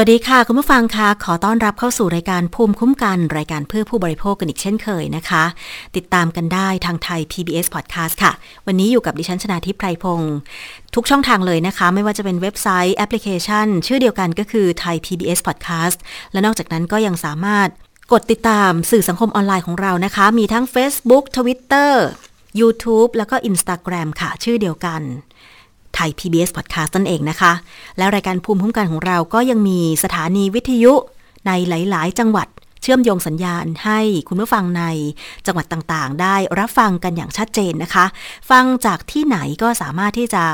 วัสดีค่ะ คุณผู้ฟังคะขอต้อนรับเข้าสู่รายการภูมิคุ้มกันรายการเพื่อผู้บริโภคกันอีกเช่นเคยนะคะ ติดตามกันได้ทางไทย PBS Podcast ค่ะ วันนี้อยู่กับดิฉันชนาทิพไพรพงศ์ทุกช่องทางเลยนะคะ ไม่ว่าจะเป็นเว็บไซต์แอปพลิเคชัน ชื่อเดียวกันก็คือไทย PBS Podcast และนอกจากนั้นก็ยังสามารถกดติดตามสื่อสังคมออนไลน์ของเรานะคะ มีทั้ง Facebook Twitter YouTube แล้วก็ Instagram ค่ะ ชื่อเดียวกัน ไทย PBS Podcast นั่นเองนะคะ แล้วรายการภูมิคุ้มกันของเราก็ยังมีสถานีวิทยุในหลาย ๆ จังหวัดเชื่อมโยงสัญญาณให้คุณผู้ฟังในจังหวัดต่าง ๆ ได้รับฟังกันอย่างชัดเจนนะคะ ฟังจากที่ไหนก็สามารถที่จะ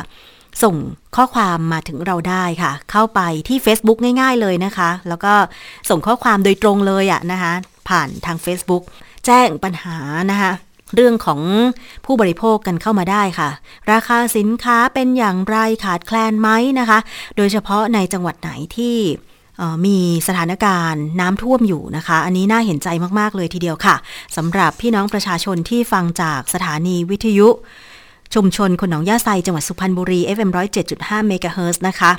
ส่งข้อความมาถึงเราได้ค่ะ เข้าไปที่ Facebook ง่าย ๆ เลยนะคะ แล้วก็ส่งข้อความโดยตรงเลยอะนะคะ ผ่านทาง Facebook แจ้งปัญหานะคะ เรื่องของผู้บริโภคกันเข้ามาได้ค่ะ ราคาสินค้าเป็นอย่างไรขาดแคลนไหมนะคะ โดยเฉพาะในจังหวัดไหนที่มีสถานการณ์น้ำท่วมอยู่นะคะ อันนี้น่าเห็นใจมาก ๆ เลยทีเดียวค่ะสำหรับพี่น้องประชาชนที่ฟังจากสถานีวิทยุ ชุมชนคนหนองย่าไซจังหวัดสุพรรณบุรี FM 107.5เมกะเฮิร์นะคะ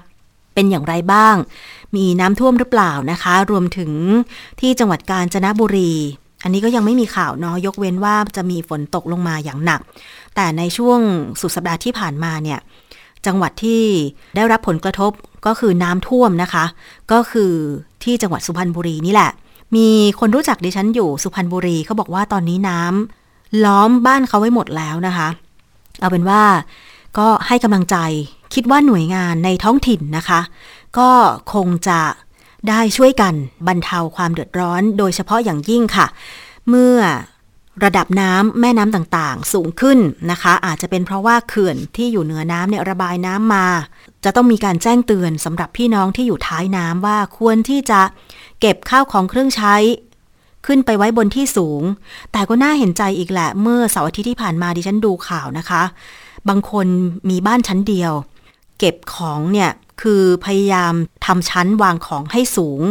เป็นอย่างไรบ้าง มีน้ำท่วมหรือเปล่านะคะ รวมถึงที่จังหวัดกาญจนบุรี อันนี้ก็ยังไม่มีข่าวเนาะยกเว้นว่าจะมีฝนตกลงมาอย่างหนัก แต่ในช่วงสุดสัปดาห์ที่ผ่านมาเนี่ยจังหวัดที่ได้รับผลกระทบก็คือน้ำท่วมนะคะ ก็คือที่จังหวัดสุพรรณบุรีนี่แหละ มีคนรู้จักดิฉันอยู่สุพรรณบุรีเขาบอกว่าตอนนี้น้ำล้อมบ้านเขาไว้หมดแล้วนะคะ เอาเป็นว่าก็ให้กำลังใจคิดว่าหน่วยงานในท้องถิ่นนะคะ ก็คงจะ ได้ช่วยกันบรรเทาความเดือดร้อน โดยเฉพาะอย่างยิ่งค่ะ เมื่อระดับน้ำแม่น้ำต่างๆ สูงขึ้นนะคะ อาจจะเป็นเพราะว่าเขื่อนที่อยู่เหนือน้ำเนี่ยระบายน้ำมา จะต้องมีการแจ้งเตือนสำหรับพี่น้องที่อยู่ท้ายน้ำว่าควรที่จะเก็บข้าวของเครื่องใช้ ขึ้นไปไว้บนที่สูง แต่ก็น่าเห็นใจอีกแหละเมื่อเสาร์อาทิตย์ที่ผ่านมาดิฉันดูข่าวนะคะ บางคนมีบ้านชั้นเดียว เก็บของเนี่ย คือพยายามทำชั้นวางของให้สูง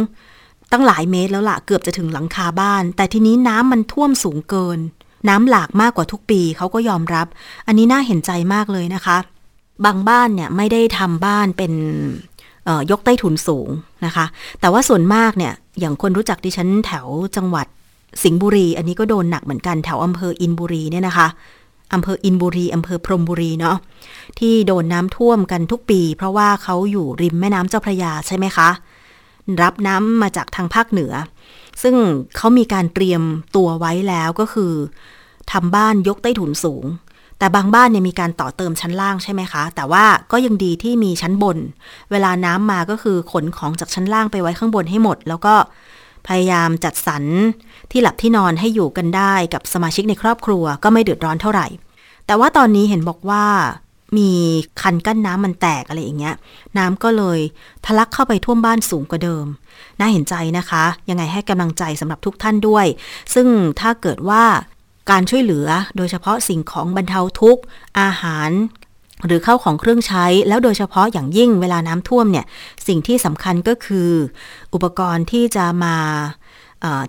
ตั้งหลายเมตรแล้วละ่ะเกือบจะถึงหลังคาบ้าน แต่ทีนี้น้ำมันท่วมสูงเกิน น้ำหลากมากกว่าทุกปีเขาก็ยอมรับ อันนี้น่าเห็นใจมากเลยนะคะ บางบ้านเนี่ยไม่ได้ทำบ้านเป็นยกใต้ถุนสูงนะคะ แต่ว่าส่วนมากเนี่ยอย่างคนรู้จักดิฉันแถวจังหวัดสิงห์บุรี อันนี้ก็โดนหนักเหมือนกันแถวอำเภออินบุรีเนี่ยนะคะ อำเภออินบุรีอำเภอพรมบุรีเนาะที่โดนน้ำท่วมกันทุกปี เพราะว่าเขาอยู่ริมแม่น้ำเจ้าพระยาใช่ไหมคะ รับน้ำมาจากทางภาคเหนือ ซึ่งเขามีการเตรียมตัวไว้แล้วก็คือทำบ้านยกใต้ถุนสูง แต่บางบ้านเนี่ยมีการต่อเติมชั้นล่างใช่ไหมคะ แต่ว่าก็ยังดีที่มีชั้นบน เวลาน้ำมาก็คือขนของจากชั้นล่างไปไว้ข้างบนให้หมด แล้วก็พยายามจัดสรรที่หลับที่นอนให้อยู่กันได้กับสมาชิกในครอบครัวก็ไม่เดือดร้อนเท่าไหร่ แต่ว่าตอนนี้เห็นบอกว่ามีคันกั้นน้ำมันแตกอะไรอย่างเงี้ย น้ำก็เลยทะลักเข้าไปท่วมบ้านสูงกว่าเดิม น่าเห็นใจนะคะ ยังไงให้กำลังใจสำหรับทุกท่านด้วย ซึ่งถ้าเกิดว่าการช่วยเหลือโดยเฉพาะสิ่งของบรรเทาทุกข์ อาหาร หรือเข้าของเครื่องใช้ แล้วโดยเฉพาะอย่างยิ่งเวลาน้ำท่วมเนี่ย สิ่งที่สำคัญก็คือ อุปกรณ์ที่จะมา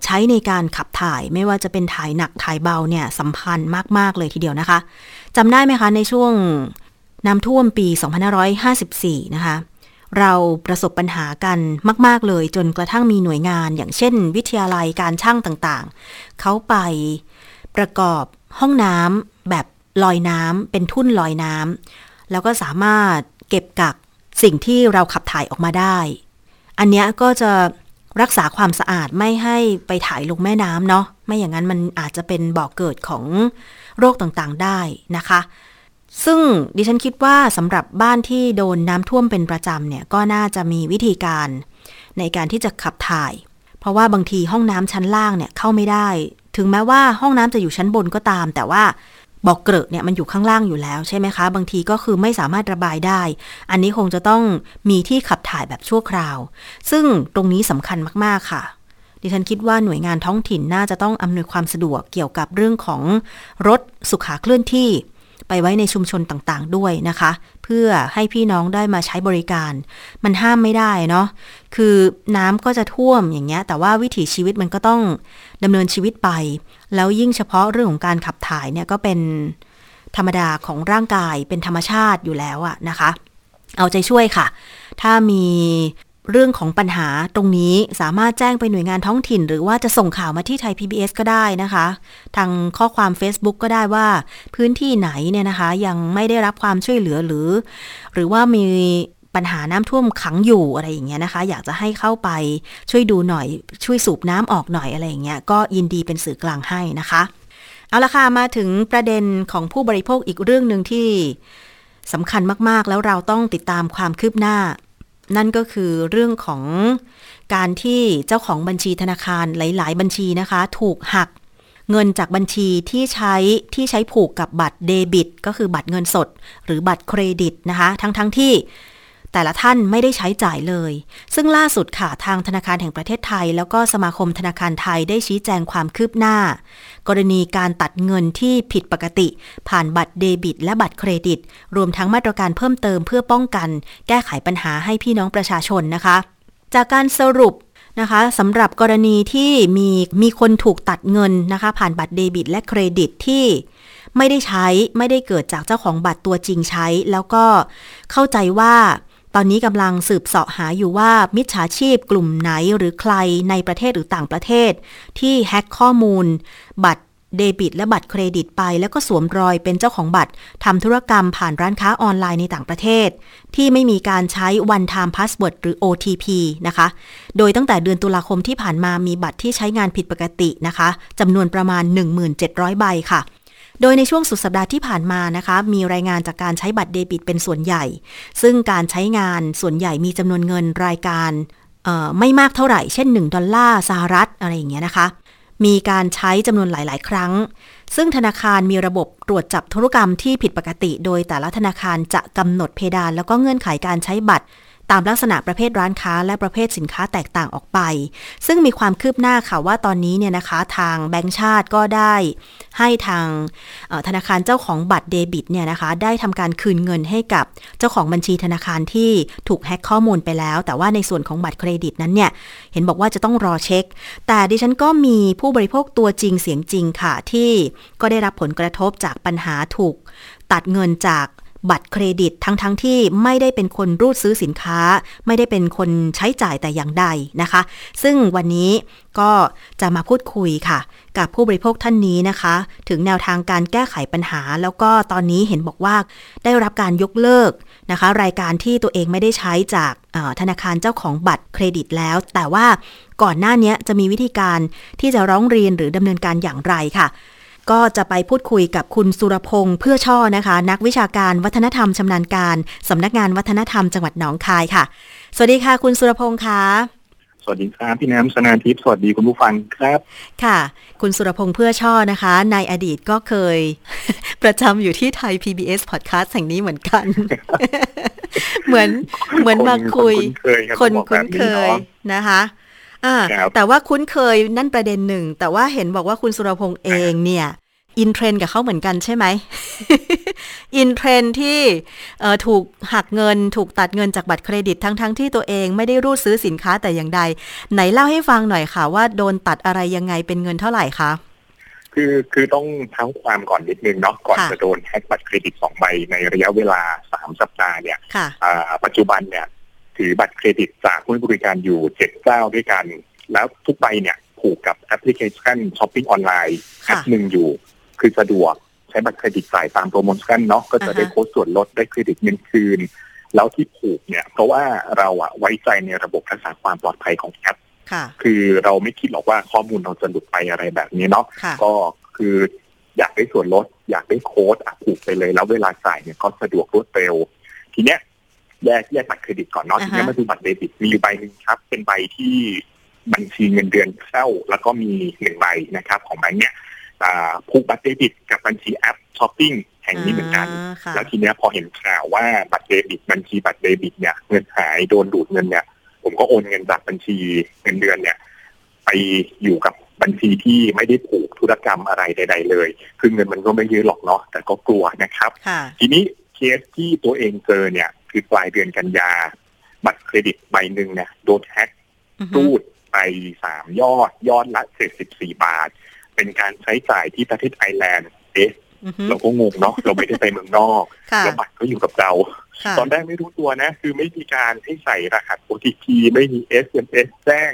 ใช้ในการขับถ่ายไม่ว่าจะเป็นถ่ายหนักถ่ายเบาเนี่ยสัมพันธ์มาก ๆ เลยทีเดียวนะคะจำได้ไหมคะในช่วงน้ำท่วมปี 2554 นะคะเราประสบปัญหากันมาก ๆ เลยจนกระทั่งมีหน่วยงาน อย่างเช่น วิทยาลัยการช่างต่างๆ เขาไปประกอบห้องน้ำแบบลอยน้ำเป็นทุ่นลอยน้ำแล้วก็สามารถเก็บกักสิ่งที่เราขับถ่ายออกมาได้ อันนี้ก็จะ รักษาความสะอาดไม่ให้ไปถ่ายลงแม่น้ำเนาะไม่อย่างนั้นมันอาจจะเป็นบ่อกเกิดของโรคต่างๆได้นะคะ ซึ่งดิฉันคิดว่าสำหรับบ้านที่โดนน้ำท่วมเป็นประจำเนี่ยก็น่าจะมีวิธีการในการที่จะขับถ่าย เพราะว่าบางทีห้องน้ำชั้นล่างเนี่ยเข้าไม่ได้ ถึงแม้ว่าห้องน้ำจะอยู่ชั้นบนก็ตาม แต่ว่า บอกเกลอะเนี่ยมันอยู่ข้างล่างอยู่แล้วใช่ไหมคะ บางทีก็คือไม่สามารถระบายได้ อันนี้คงจะต้องมีที่ขับถ่ายแบบชั่วคราว ซึ่งตรงนี้สำคัญมากๆค่ะ ดิฉันคิดว่าหน่วยงานท้องถิ่นน่าจะต้องอำนวยความสะดวกเกี่ยวกับเรื่องของรถสุขาเคลื่อนที่ไปไว้ในชุมชนต่างๆด้วยนะคะ เพื่อให้พี่น้องได้มาใช้บริการ มันห้ามไม่ได้เนาะคือน้ำก็จะท่วมอย่างเงี้ย แต่ว่าวิถีชีวิตมันก็ต้อง ดำเนินชีวิตไป แล้วยิ่งเฉพาะเรื่องของการขับถ่ายเนี่ยก็เป็นธรรมดาของร่างกายเป็นธรรมชาติอยู่แล้วอะนะคะ เอาใจช่วยค่ะ ถ้ามีเรื่องของปัญหาตรงนี้สามารถแจ้งไปหน่วยงานท้องถิ่น หรือว่าจะส่งข่าวมาที่ไทย PBS ก็ได้นะคะ ทางข้อความ Facebook ก็ได้ว่าพื้นที่ไหนเนี่ยนะคะ ยังไม่ได้รับความช่วยเหลือหรือ หรือว่ามี ปัญหาน้ำท่วมขังอยู่อะไรอย่างเงี้ยนะคะ อยากจะให้เข้าไปช่วยดูหน่อยช่วยสูบน้ำออกหน่อยอะไรอย่างเงี้ยก็ยินดีเป็นสื่อกลางให้นะคะ เอาละค่ะมาถึงประเด็นของผู้บริโภคอีกเรื่องหนึ่งที่สำคัญมากๆ แล้วเราต้องติดตามความคืบหน้า นั่นก็คือเรื่องของการที่เจ้าของบัญชีธนาคารหลาย ๆ บัญชีนะคะ ถูกหักเงินจากบัญชีที่ใช้ที่ใช้ผูกกับบัตรเดบิต ก็คือบัตรเงินสด หรือบัตรเครดิตนะคะ ทั้งๆทที่ แต่ละท่านไม่ได้ใช้จ่ายเลย ซึ่งล่าสุดค่ะทางธนาคารแห่งประเทศไทย แล้วก็สมาคมธนาคารไทยได้ชี้แจงความคืบหน้า กรณีการตัดเงินที่ผิดปกติ ผ่านบัตรเดบิต และบัตรเครดิต รวมทั้งมาตรการเพิ่มเติมเพื่อป้องกัน แก้ไขปัญหาให้พี่น้องประชาชนนะคะ จากการสรุปนะคะสำหรับกรณีที่มีมีคนถูกตัดเงินนะคะ ผ่านบัตรเดบิต และเครดิตที่ไม่ได้ใช้ไม่ได้เกิดจากเจ้าของบัตรตัวจริงใช้ แล้วก็เข้าใจว่า ตอนนี้กำลังสืบเสาะหาอยู่ว่ามิจฉาชีพกลุ่มไหนหรือใครในประเทศหรือต่างประเทศ ที่แฮ็กข้อมูล บัตรเดบิต และบัตรเครดิตไป แล้วก็สวมรอยเป็นเจ้าของบัตรทำธุรกรรมผ่านร้านค้าออนไลน์ในต่างประเทศ ที่ไม่มีการใช้ one time password หรือ OTP นะคะ โดยตั้งแต่เดือนตุลาคมที่ผ่านมามีบัตรที่ใช้งานผิดปกตินะคะจำนวนประมาณ 1700ใบค่ะ โดยในช่วงสุดสัปดาห์ที่ผ่านมานะคะ มีรายงานจากการใช้บัตรเดบิตเป็นส่วนใหญ่ ซึ่งการใช้งานส่วนใหญ่มีจำนวนเงินรายการไม่มากเท่าไหร่ เช่น 1 ดอลลาร์สหรัฐอะไรอย่างเงี้ยนะคะ มีการใช้จำนวนหลาย ๆ ครั้ง ซึ่งธนาคารมีระบบตรวจจับธุรกรรมที่ผิดปกติ โดยแต่ละธนาคารจะกำหนดเพดาน แล้วก็เงื่อนไขการใช้บัตร ตามลักษณะประเภทร้านค้าและประเภทสินค้าแตกต่างออกไป ซึ่งมีความคืบหน้าค่ะว่าตอนนี้เนี่ยนะคะทางแบงก์ชาติก็ได้ให้ทางธนาคารเจ้าของบัตรเดบิตเนี่ยนะคะได้ทำการคืนเงินให้กับเจ้าของบัญชีธนาคารที่ถูกแฮ็กข้อมูลไปแล้ว แต่ว่าในส่วนของบัตรเครดิตนั้นเนี่ยเห็นบอกว่าจะต้องรอเช็ค แต่ดิฉันก็มีผู้บริโภคตัวจริงเสียงจริงค่ะที่ก็ได้รับผลกระทบจากปัญหาถูกตัดเงินจาก บัตรเครดิตทั้งๆทที่ไม่ได้เป็นคนรูดซื้อสินค้า ไม่ได้เป็นคนใช้จ่ายแต่อย่างใดนะคะ ซึ่งวันนี้ก็จะมาพูดคุยค่ะ กับผู้บริโภคท่านนี้นะคะ ถึงแนวทางการแก้ไขปัญหา แล้วก็ตอนนี้เห็นบอกว่าได้รับการยกเลิกนะคะ รายการที่ตัวเองไม่ได้ใช้จากธนาคารเจ้าของบัตรเครดิตแล้ว แต่ว่าก่อนหน้านี้จะมีวิธีการที่จะร้องเรียนหรือดำเนินการอย่างไรค่ะ ก็จะไปพูดคุยกับคุณสุรพงษ์เพื่อช่อนะคะ นักวิชาการวัฒนธรรมชำนาญการสำนักงานวัฒนธรรมจังหวัดหนองคายค่ะ สวัสดีค่ะ คุณสุรพงษ์ค่ะสวัสดีครับพี่น้ำสนาทิพย์สวัสดีคุณผู้ฟังครับ ค่ะ คุณสุรพงษ์เพื่อช่อนะคะ ในอดีตก็เคย ประจำอยู่ที่ไทย PBS Podcast แห่งนี้เหมือนกัน เหมือนเหมือนมาคุย คนคุ้นเคยนะคะ อ่าแต่ว่าคุ้นเคยนั่นประเด็นหนึ่ง แต่ว่าเห็นบอกว่าคุณสุรพงษ์เองเนี่ย in trend กับเขาเหมือนกันใช่ไหม in trend ที่ถูกหักเงินถูกตัดเงินจากบัตรเครดิตทั้งๆที่ตัวเองไม่ได้รูดซื้อสินค้าแต่อย่างใด ไหนเล่าให้ฟังหน่อยค่ะ ว่าโดนตัดอะไรยังไงเป็นเงินเท่าไหร่คะคือคือต้องเท้าความก่อนนิดนึงเนาะก่อนจะโดนแฮกบัตรเครดิตสองใบในระยะเวลาสามสัปดาห์เนี่ยปัจจุบันเนี่ย ถือบัตรเครดิตจากผู้บริการอยู่เจ็ดเจ้าด้วยกัน แล้วทุกใบเนี่ยผูกกับแอปพลิเคชันช้อปปิ้งออนไลน์แอปหนึ่งอยู่ คือสะดวกใช้บัตรเครดิตจ่ายตามโปรโมชั่นเนาะก็จะได้โค้ดส่วนลดได้เครดิตเงินคืน แล้วที่ผูกเนี่ย เพราะว่าเราอะไว้ใจในระบบรักษาความปลอดภัยของแอปคือเราไม่คิดหรอกว่าข้อมูลเราจะหลุดไปอะไรแบบนี้เนาะก็คืออยากได้ส่วนลด อยากได้โค้ดอะผูกไปเลย แล้วเวลาจ่ายเนี่ยก็สะดวกรวดเร็ว ทีเนี้ย แยกแยกบัตรเครดิตก่อนเนาะทีนี้มาดูบัตรเดบิตมีอยู่ใบหนึ่งครับ เป็นใบที่บัญชีเงินเดือนเข้าแล้วก็มีหนึ่งใบนะครับ ของแบงค์เนี้ยผูกบัตรเดบิตกับบัญชีแอปช้อปปิ้งแห่งนี้เหมือนกัน แล้วทีเนี้ยพอเห็นข่าวว่าบัตรเดบิต บัญชีบัตรเดบิตเนี่ยเงินหายโดนดูดเงินเนี่ยผมก็โอนเงินจากบัญชีเงินเดือนเนี่ย ไปอยู่กับบัญชีที่ไม่ได้ผูกธุรกรรมอะไรใด ๆ เลย คือเงินมันก็ไม่เยอะหรอกเนาะแต่ก็กลัวนะครับ ทีนี้เคสที่ตัวเองเจอเนี่ย คือปลายเดือนกันยา บัตรเครดิตใบหนึ่งเนี่ยโดนแฮ็กรูดไปสามยอด ยอดละเจ็ดสิบสี่บาท เป็นการใช้จ่ายที่ประเทศไอร์แลนด์เอ๊ะเราก็งงเนาะเราไม่ได้ไปเมืองนอกแล้วบัตรก็อยู่กับเรา ตอนแรกไม่รู้ตัวนะ คือไม่มีการให้ใส่รหัส OTP ไม่มี SMS แจ้ง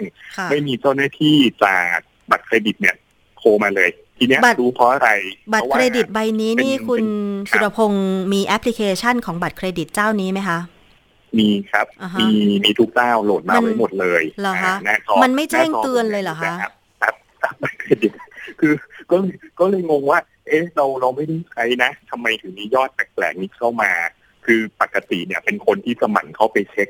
ไม่มีเจ้าหน้าที่จากบัตรเครดิตเนี่ยโทรมาเลย ทีนี้รู้เพราะอะไร บัตรเครดิตใบนี้นี่คุณสุรพงศ์มีแอปพลิเคชันของบัตรเครดิตเจ้านี้ไหมคะมีครับ มีมีทุกเจ้าโหลดมาไว้หมดเลยเหรอคะมันไม่แจ้งเตือนเลยเหรอคะครับบัตรเครดิตคือก็ก็เลยงงว่า เอ๊ะเราเราไม่ได้ใช้นะทำไมถึงมียอดแปลกๆนี้เข้ามา คือปกติเนี่ย เป็นคนที่สมั่นเข้าไปเช็ค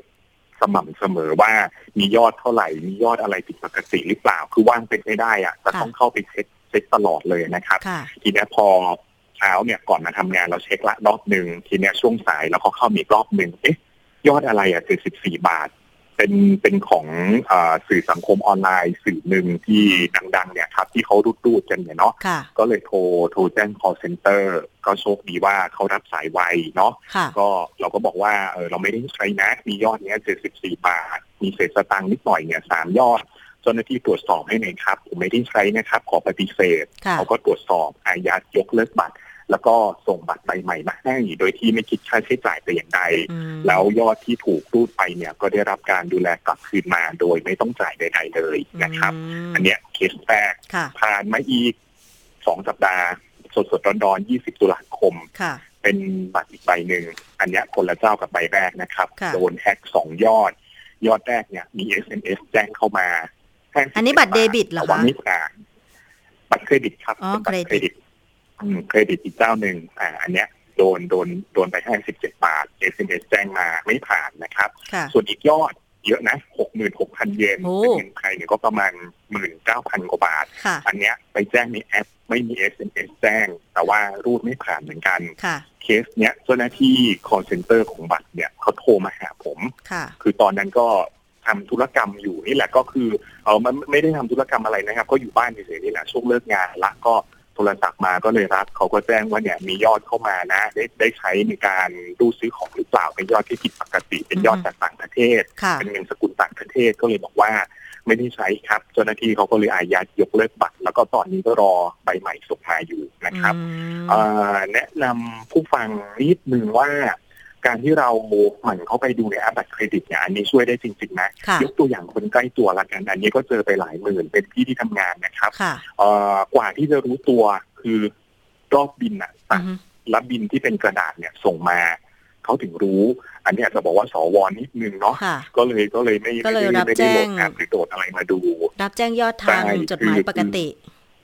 สม่ำเสมอว่ามียอดเท่าไหร่ มียอดอะไรผิดปกติหรือเปล่า คือว่างเป็นไม่ได้อะจะต้องเข้าไปเช็ค เช็คตลอดเลยนะครับ ทีนี้พอเช้าเนี่ยก่อนมาทำงานเราเช็คละรอบหนึ่งทีนี้ช่วงสายแล้วก็เข้ามีรอบหนึ่งเอ๊ะยอดอะไรอะเจ็ดสิบสี่บาท เป็นเป็นของอสื่อสังคมออนไลน์ สื่อหนึ่งที่ดังๆ เนี่ยครับ ที่เขารูดรูดกันเนี่ยเนาะก็เลยโทรโทรแจ้ง call center ก็โชคดีว่าเขารับสายไวเนาะก็เราก็บอกว่าเออเราไม่ได้ใช้นะ มียอดเนี้ยเจ็ดสิบสี่บาท มีเศษสตางค์นิดหน่อยเนี่ยสามยอด เจ้าหน้าที่ตรวจสอบให้หน่อยครับ ผมไม่ได้ใช้นะครับ ขอปฏิเสธเขาก็ตรวจสอบอายัดยกเลิกบัตร แล้วก็ส่งบัตรใบใหม่มาให้โดยที่ไม่คิดค่าใช้จ่ายแต่อย่างใด แล้วยอดที่ถูกรูดไปเนี่ยก็ได้รับการดูแลกลับคืนมาโดยไม่ต้องจ่ายใดๆเลยนะครับ อันเนี้ยเคสแรกผ่านมาอีกสองสัปดาห์สดสดร้อนๆ20 ตุลาคมเป็นบัตรอีกใบหนึ่ง อันนี้คนละเจ้ากับใบแรกนะครับ โดนแฮกสองยอด ยอดแรกเนี่ยมี SMS แจ้งเข้ามา อันนี้บัตรเดบิตเหรอคะบัตรเครดิตครับบัตรเครดิตเครดิตอีกเจ้าหนึ่งอ่า อันเนี้ยโดนโดนโดนไปแค่สิบเจ็ดบาท SMS แจ้งมาไม่ผ่านนะครับ ส่วนอีกยอดเยอะนะหกหมื่นหกพันเยนเป็นเงินไทยเนี่ยก็ประมาณหมื่นเก้าพันกว่าบาท อันเนี้ยไปแจ้งในแอป ไม่มี SMS แจ้ง แต่ว่ารูดไม่ผ่านเหมือนกันเคสเนี้ยเจ้าหน้าที่ call center ของบัตรเนี่ยเขาโทรมาหาผม คือตอนนั้นก็ ทำธุรกรรมอยู่นี่แหละก็คือเออมันไม่ได้ทำธุรกรรมอะไรนะครับ ก็อยู่บ้านเฉยๆนี่แหละช่วงเลิกงานละก็โทรศัพท์มาก็เลยรับเขาก็แจ้งว่าเนี่ยมียอดเข้ามานะ ได้ได้ใช้ในการดูซื้อของหรือเปล่าเป็นยอดที่ผิดปกติ เป็นยอดจากต่างประเทศ เป็นเงินสกุลต่างประเทศก็เลยบอกว่าไม่ได้ใช้ครับเจ้าหน้าที่เขาก็เลยอายัดยกเลิกบัตร แล้วก็ตอนนี้ก็รอใบใหม่ส่งมาอยู่นะครับแนะนำผู้ฟังนิดนึงว่า การที่เราหมั่นเข้าไปดูในแอปบัตรเครดิตเนี่ยอันนี้ช่วยได้จริงๆนะยกตัวอย่างคนใกล้ตัวละกัน อันนี้ก็เจอไปหลายหมื่นเป็นพี่ที่ทำงานนะครับกว่าที่จะรู้ตัวคือรอบบินอะรับบินที่เป็นกระดาษเนี่ยส่งมาเขาถึงรู้ อันนี้จะบอกว่าสวนิดนึงเนาะก็เลยก็เลยไม่ไม่ได้ไม่ได้โหลดแอปหรือโดดอะไรมาดู รับแจ้งยอดทางจดหมายปกติ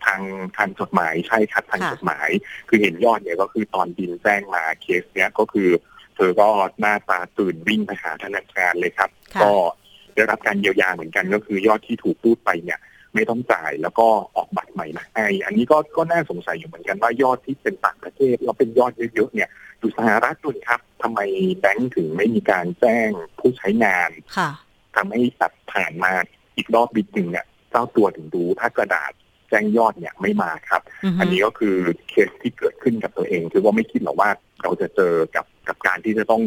ทางทางจดหมายใช่ครับทางจดหมาย คือเห็นยอดเนี่ยก็คือตอนบินแจ้งมาเคสเนี้ยก็คือ เธอก็หน้าตาตื่นวิ่งไปหาธนาคารเลยครับ ก็ได้รับการเยียวยาเหมือนกันก็คือยอดที่ถูกรูดไปเนี่ย ไม่ต้องจ่ายแล้วก็ออกบัตรใหม่มาให้อันนี้ก็ก็น่าสงสัยอยู่เหมือนกันว่ายอดที่เป็นต่างประเทศ แล้วเป็นยอดเยอะๆเนี่ยดูสหรัฐด้วยครับทำไมแบงก์ถึงไม่มีการแจ้งผู้ใช้งานทำให้ตัดผ่านมาอีกรอบบิดหนึ่งเนี่ยเจ้าตัวถึงดูถ้ากระดาษแจ้งยอดเนี่ยไม่มาครับ อันนี้ก็คือเคสที่เกิดขึ้นกับตัวเอง คือว่าไม่คิดหรอกว่าเราจะเจอกับ กับการที่จะต้อง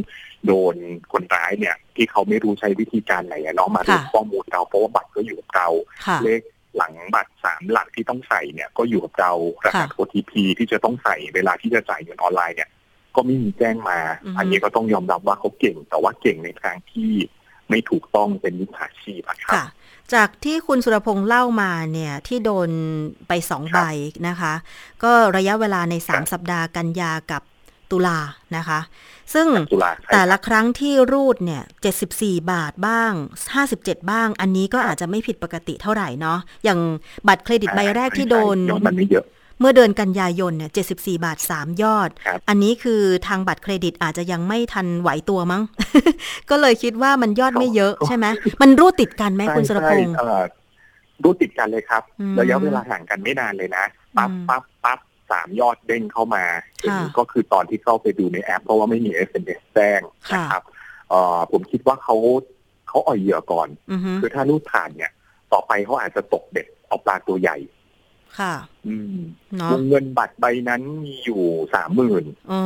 โดนคนร้ายเนี่ย ที่เขาไม่รู้ใช้วิธีการไหนเนาะมาดูข้อมูลเราเพราะว่าบัตรก็อยู่กับเราเลขหลังบัตรสามหลักที่ต้องใส่เนี่ยก็อยู่กับเรารหัส OTP ที่จะต้องใส่เวลาที่จะจ่ายเงินออนไลน์เนี่ยก็ไม่มีแจ้งมา อันนี้ก็ต้องยอมรับว่าเขาเก่ง แต่ว่าเก่งในทางที่ไม่ถูกต้องเป็นมิจฉาชีพครับ จากที่คุณสุรพงษ์เล่ามาเนี่ยที่โดนไปสองใบนะคะ ก็ระยะเวลาในสามสัปดาห์กันยากับ ตุลานะคะ ซึ่งแต่ละครั้งที่รูดเนี่ย 74 บาทบ้าง 57 บ้าง อันนี้ก็อาจจะไม่ผิดปกติเท่าไหร่เนาะ อย่างบัตรเครดิตใบแรกที่โดนเมื่อเดือนกันยายนเนี่ย74 บาท 3 ยอด อันนี้คือทางบัตรเครดิตอาจจะยังไม่ทันไหวตัวมั้ง ก็เลยคิดว่ามันยอดไม่เยอะใช่ไหม มันรูดติดกันไหมคุณสรพงษ์รูดติดกันเลยครับ ระยะเวลาห่างกันไม่นานเลยนะ ปั๊บปั๊บปั๊บ สามยอดเด้งเข้ามาก็คือตอนที่เข้าไปดูในแอป เพราะว่าไม่มี SMS แจ้งนะครับผมคิดว่าเขาเขาอ่อยเหยื่อก่อน คือถ้ารูดผ่านเนี่ย ต่อไปเขาอาจจะตกเด็ดเอาปลาตัวใหญ่ ค่ะ อืมเนาะวงเงินบัตรใบนั้นมีอยู่สามหมื่นอ๋อ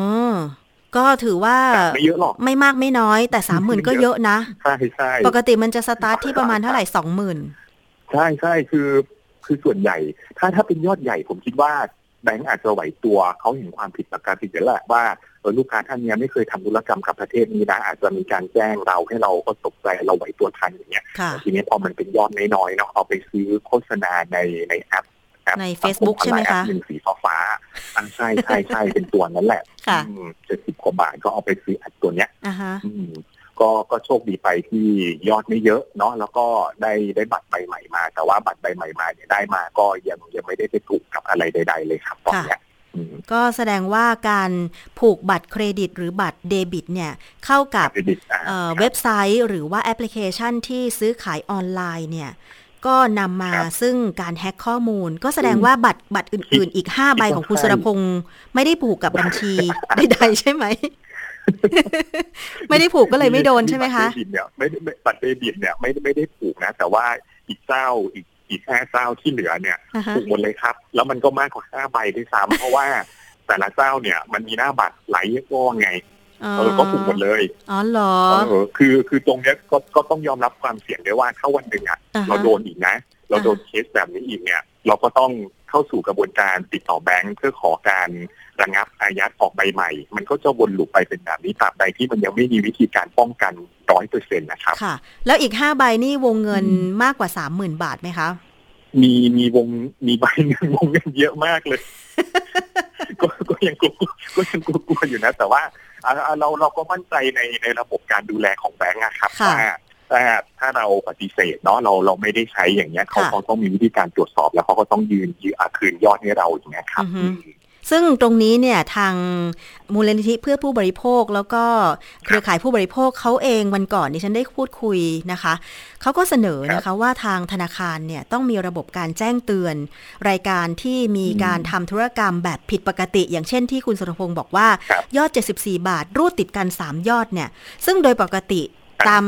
ก็ถือว่าไม่เยอะหรอกไม่มากไม่น้อย แต่สามหมื่นก็เยอะนะใช่ใช่ปกติมันจะสตาร์ทที่ประมาณเท่าไหร่สองหมื่นใช่ใช่คือคือส่วนใหญ่ ถ้าถ้าเป็นยอดใหญ่ผมคิดว่า แบงก์อาจจะไหวตัวเขาเห็นความผิดปกติแล้วแหละว่าเออลูกค้าท่านเนี้ยไม่เคยทำธุรกรรมกับประเทศนี้นะอาจจะมีการแจ้งเราให้เราก็ตกใจเราไหวตัวทันอย่างเงี้ยค่ะแต่ทีนี้พอมันเป็นยอดน้อยๆเนาะเอาไปซื้อโฆษณาในในแอปแอปใน Facebook ใช่ไหมคะแอปหนึ่งสีฟ้าๆอันใช่ใช่ใช่เป็นตัวนั้นแหละค่ะเจ็ดสิบกว่าบาทก็เอาไปซื้อแอปตัวเนี้ยอ่าฮะอืม ก็ก็โชคดีไปที่ยอดไม่เยอะเนาะแล้วก็ได้ได้บัตรใบใหม่มา แต่ว่าบัตรใบใหม่มาเนี่ยได้มาก็ยังยังไม่ได้ไปถูกกับอะไรใด ๆ เลยครับตอนเนี้ยอืมก็แสดงว่าการผูกบัตรเครดิต หรือบัตรเดบิตเนี่ยเข้ากับเครดิตอ่าเอ่อครับเว็บไซต์ หรือว่าแอปพลิเคชันที่ซื้อขายออนไลน์เนี่ยก็นำมาครับซึ่งการแฮ็กข้อมูล ก็แสดงว่าบัตรบัตรอื่น ๆ อีก 5 ใบของคุณใช่สุรพงศ์ไม่ได้ผูกกับบัญชีใดๆใช่ไหม ไม่ได้ผูกก็เลยไม่โดนใช่ไหมคะบัตรเดบิตเนี่ยไม่ได้ไม่บัตรเดบิตเนี่ยไม่ไม่ได้ผูกนะ แต่ว่าอีกเจ้าอีกอีกห้าเจ้าที่เหลือเนี่ยอ่าฮะผูกหมดเลยครับ แล้วมันก็มากกว่าห้าใบด้วยซ้ำเพราะว่าแต่ละเจ้าเนี่ย มันมีหน้าบัตรหลายยี่ห้อไงเออก็ผูกหมดเลยอ๋อเหรอเออคือคือตรงเนี้ยก็ก็ต้องยอมรับความเสี่ยงด้วยว่าถ้าวันหนึ่งอะอ่าฮะเราโดนอีกนะ เราโดนเคสแบบนี้อีกเนี่ย เราก็ต้องเข้าสู่กระบวนการติดต่อแบงค์เพื่อขอการ ระงับอายัดออกใบใหม่ มันก็จะวนลูปไปเป็นแบบนี้ตราบใดที่มันยังไม่มีวิธีการป้องกันร้อยเปอร์เซ็นต์นะครับค่ะ แล้วอีก5ใบนี่วงเงินอืมมากกว่า30,000บาทไหมคะ มีมีวงมีใบเงินวงเงินเยอะมากเลย ก็ก็ยังกลัวก็ยังกลัวๆอยู่นะ แต่ว่าอ่าอ่าเราเราก็มั่นใจในในระบบการดูแลของแบงก์อะครับค่ะว่าถ้าถ้าเราปฏิเสธเนาะเราเราไม่ได้ใช้อย่างเงี้ยเขาค่ะเขาต้องมีวิธีการตรวจสอบแล้วเขาก็ต้องยืนยืนอะคืนยอดให้เราอย่างเงี้ยครับอือฮึ ซึ่งตรงนี้เนี่ยทางมูลนิธิเพื่อผู้บริโภคแล้วก็เครือข่ายผู้บริโภคเขาเองวันก่อนดิฉันได้พูดคุยนะคะเขาก็เสนอนะคะว่าทางธนาคารเนี่ยต้องมีระบบการแจ้งเตือน รายการที่มีการทำธุรกรรมแบบผิดปกติ อย่างเช่นที่คุณสุรพงศ์บอกว่าครับยอด 74 บาท รูดติดกัน 3 ยอดเนี่ย ซึ่งโดยปกติครับตาม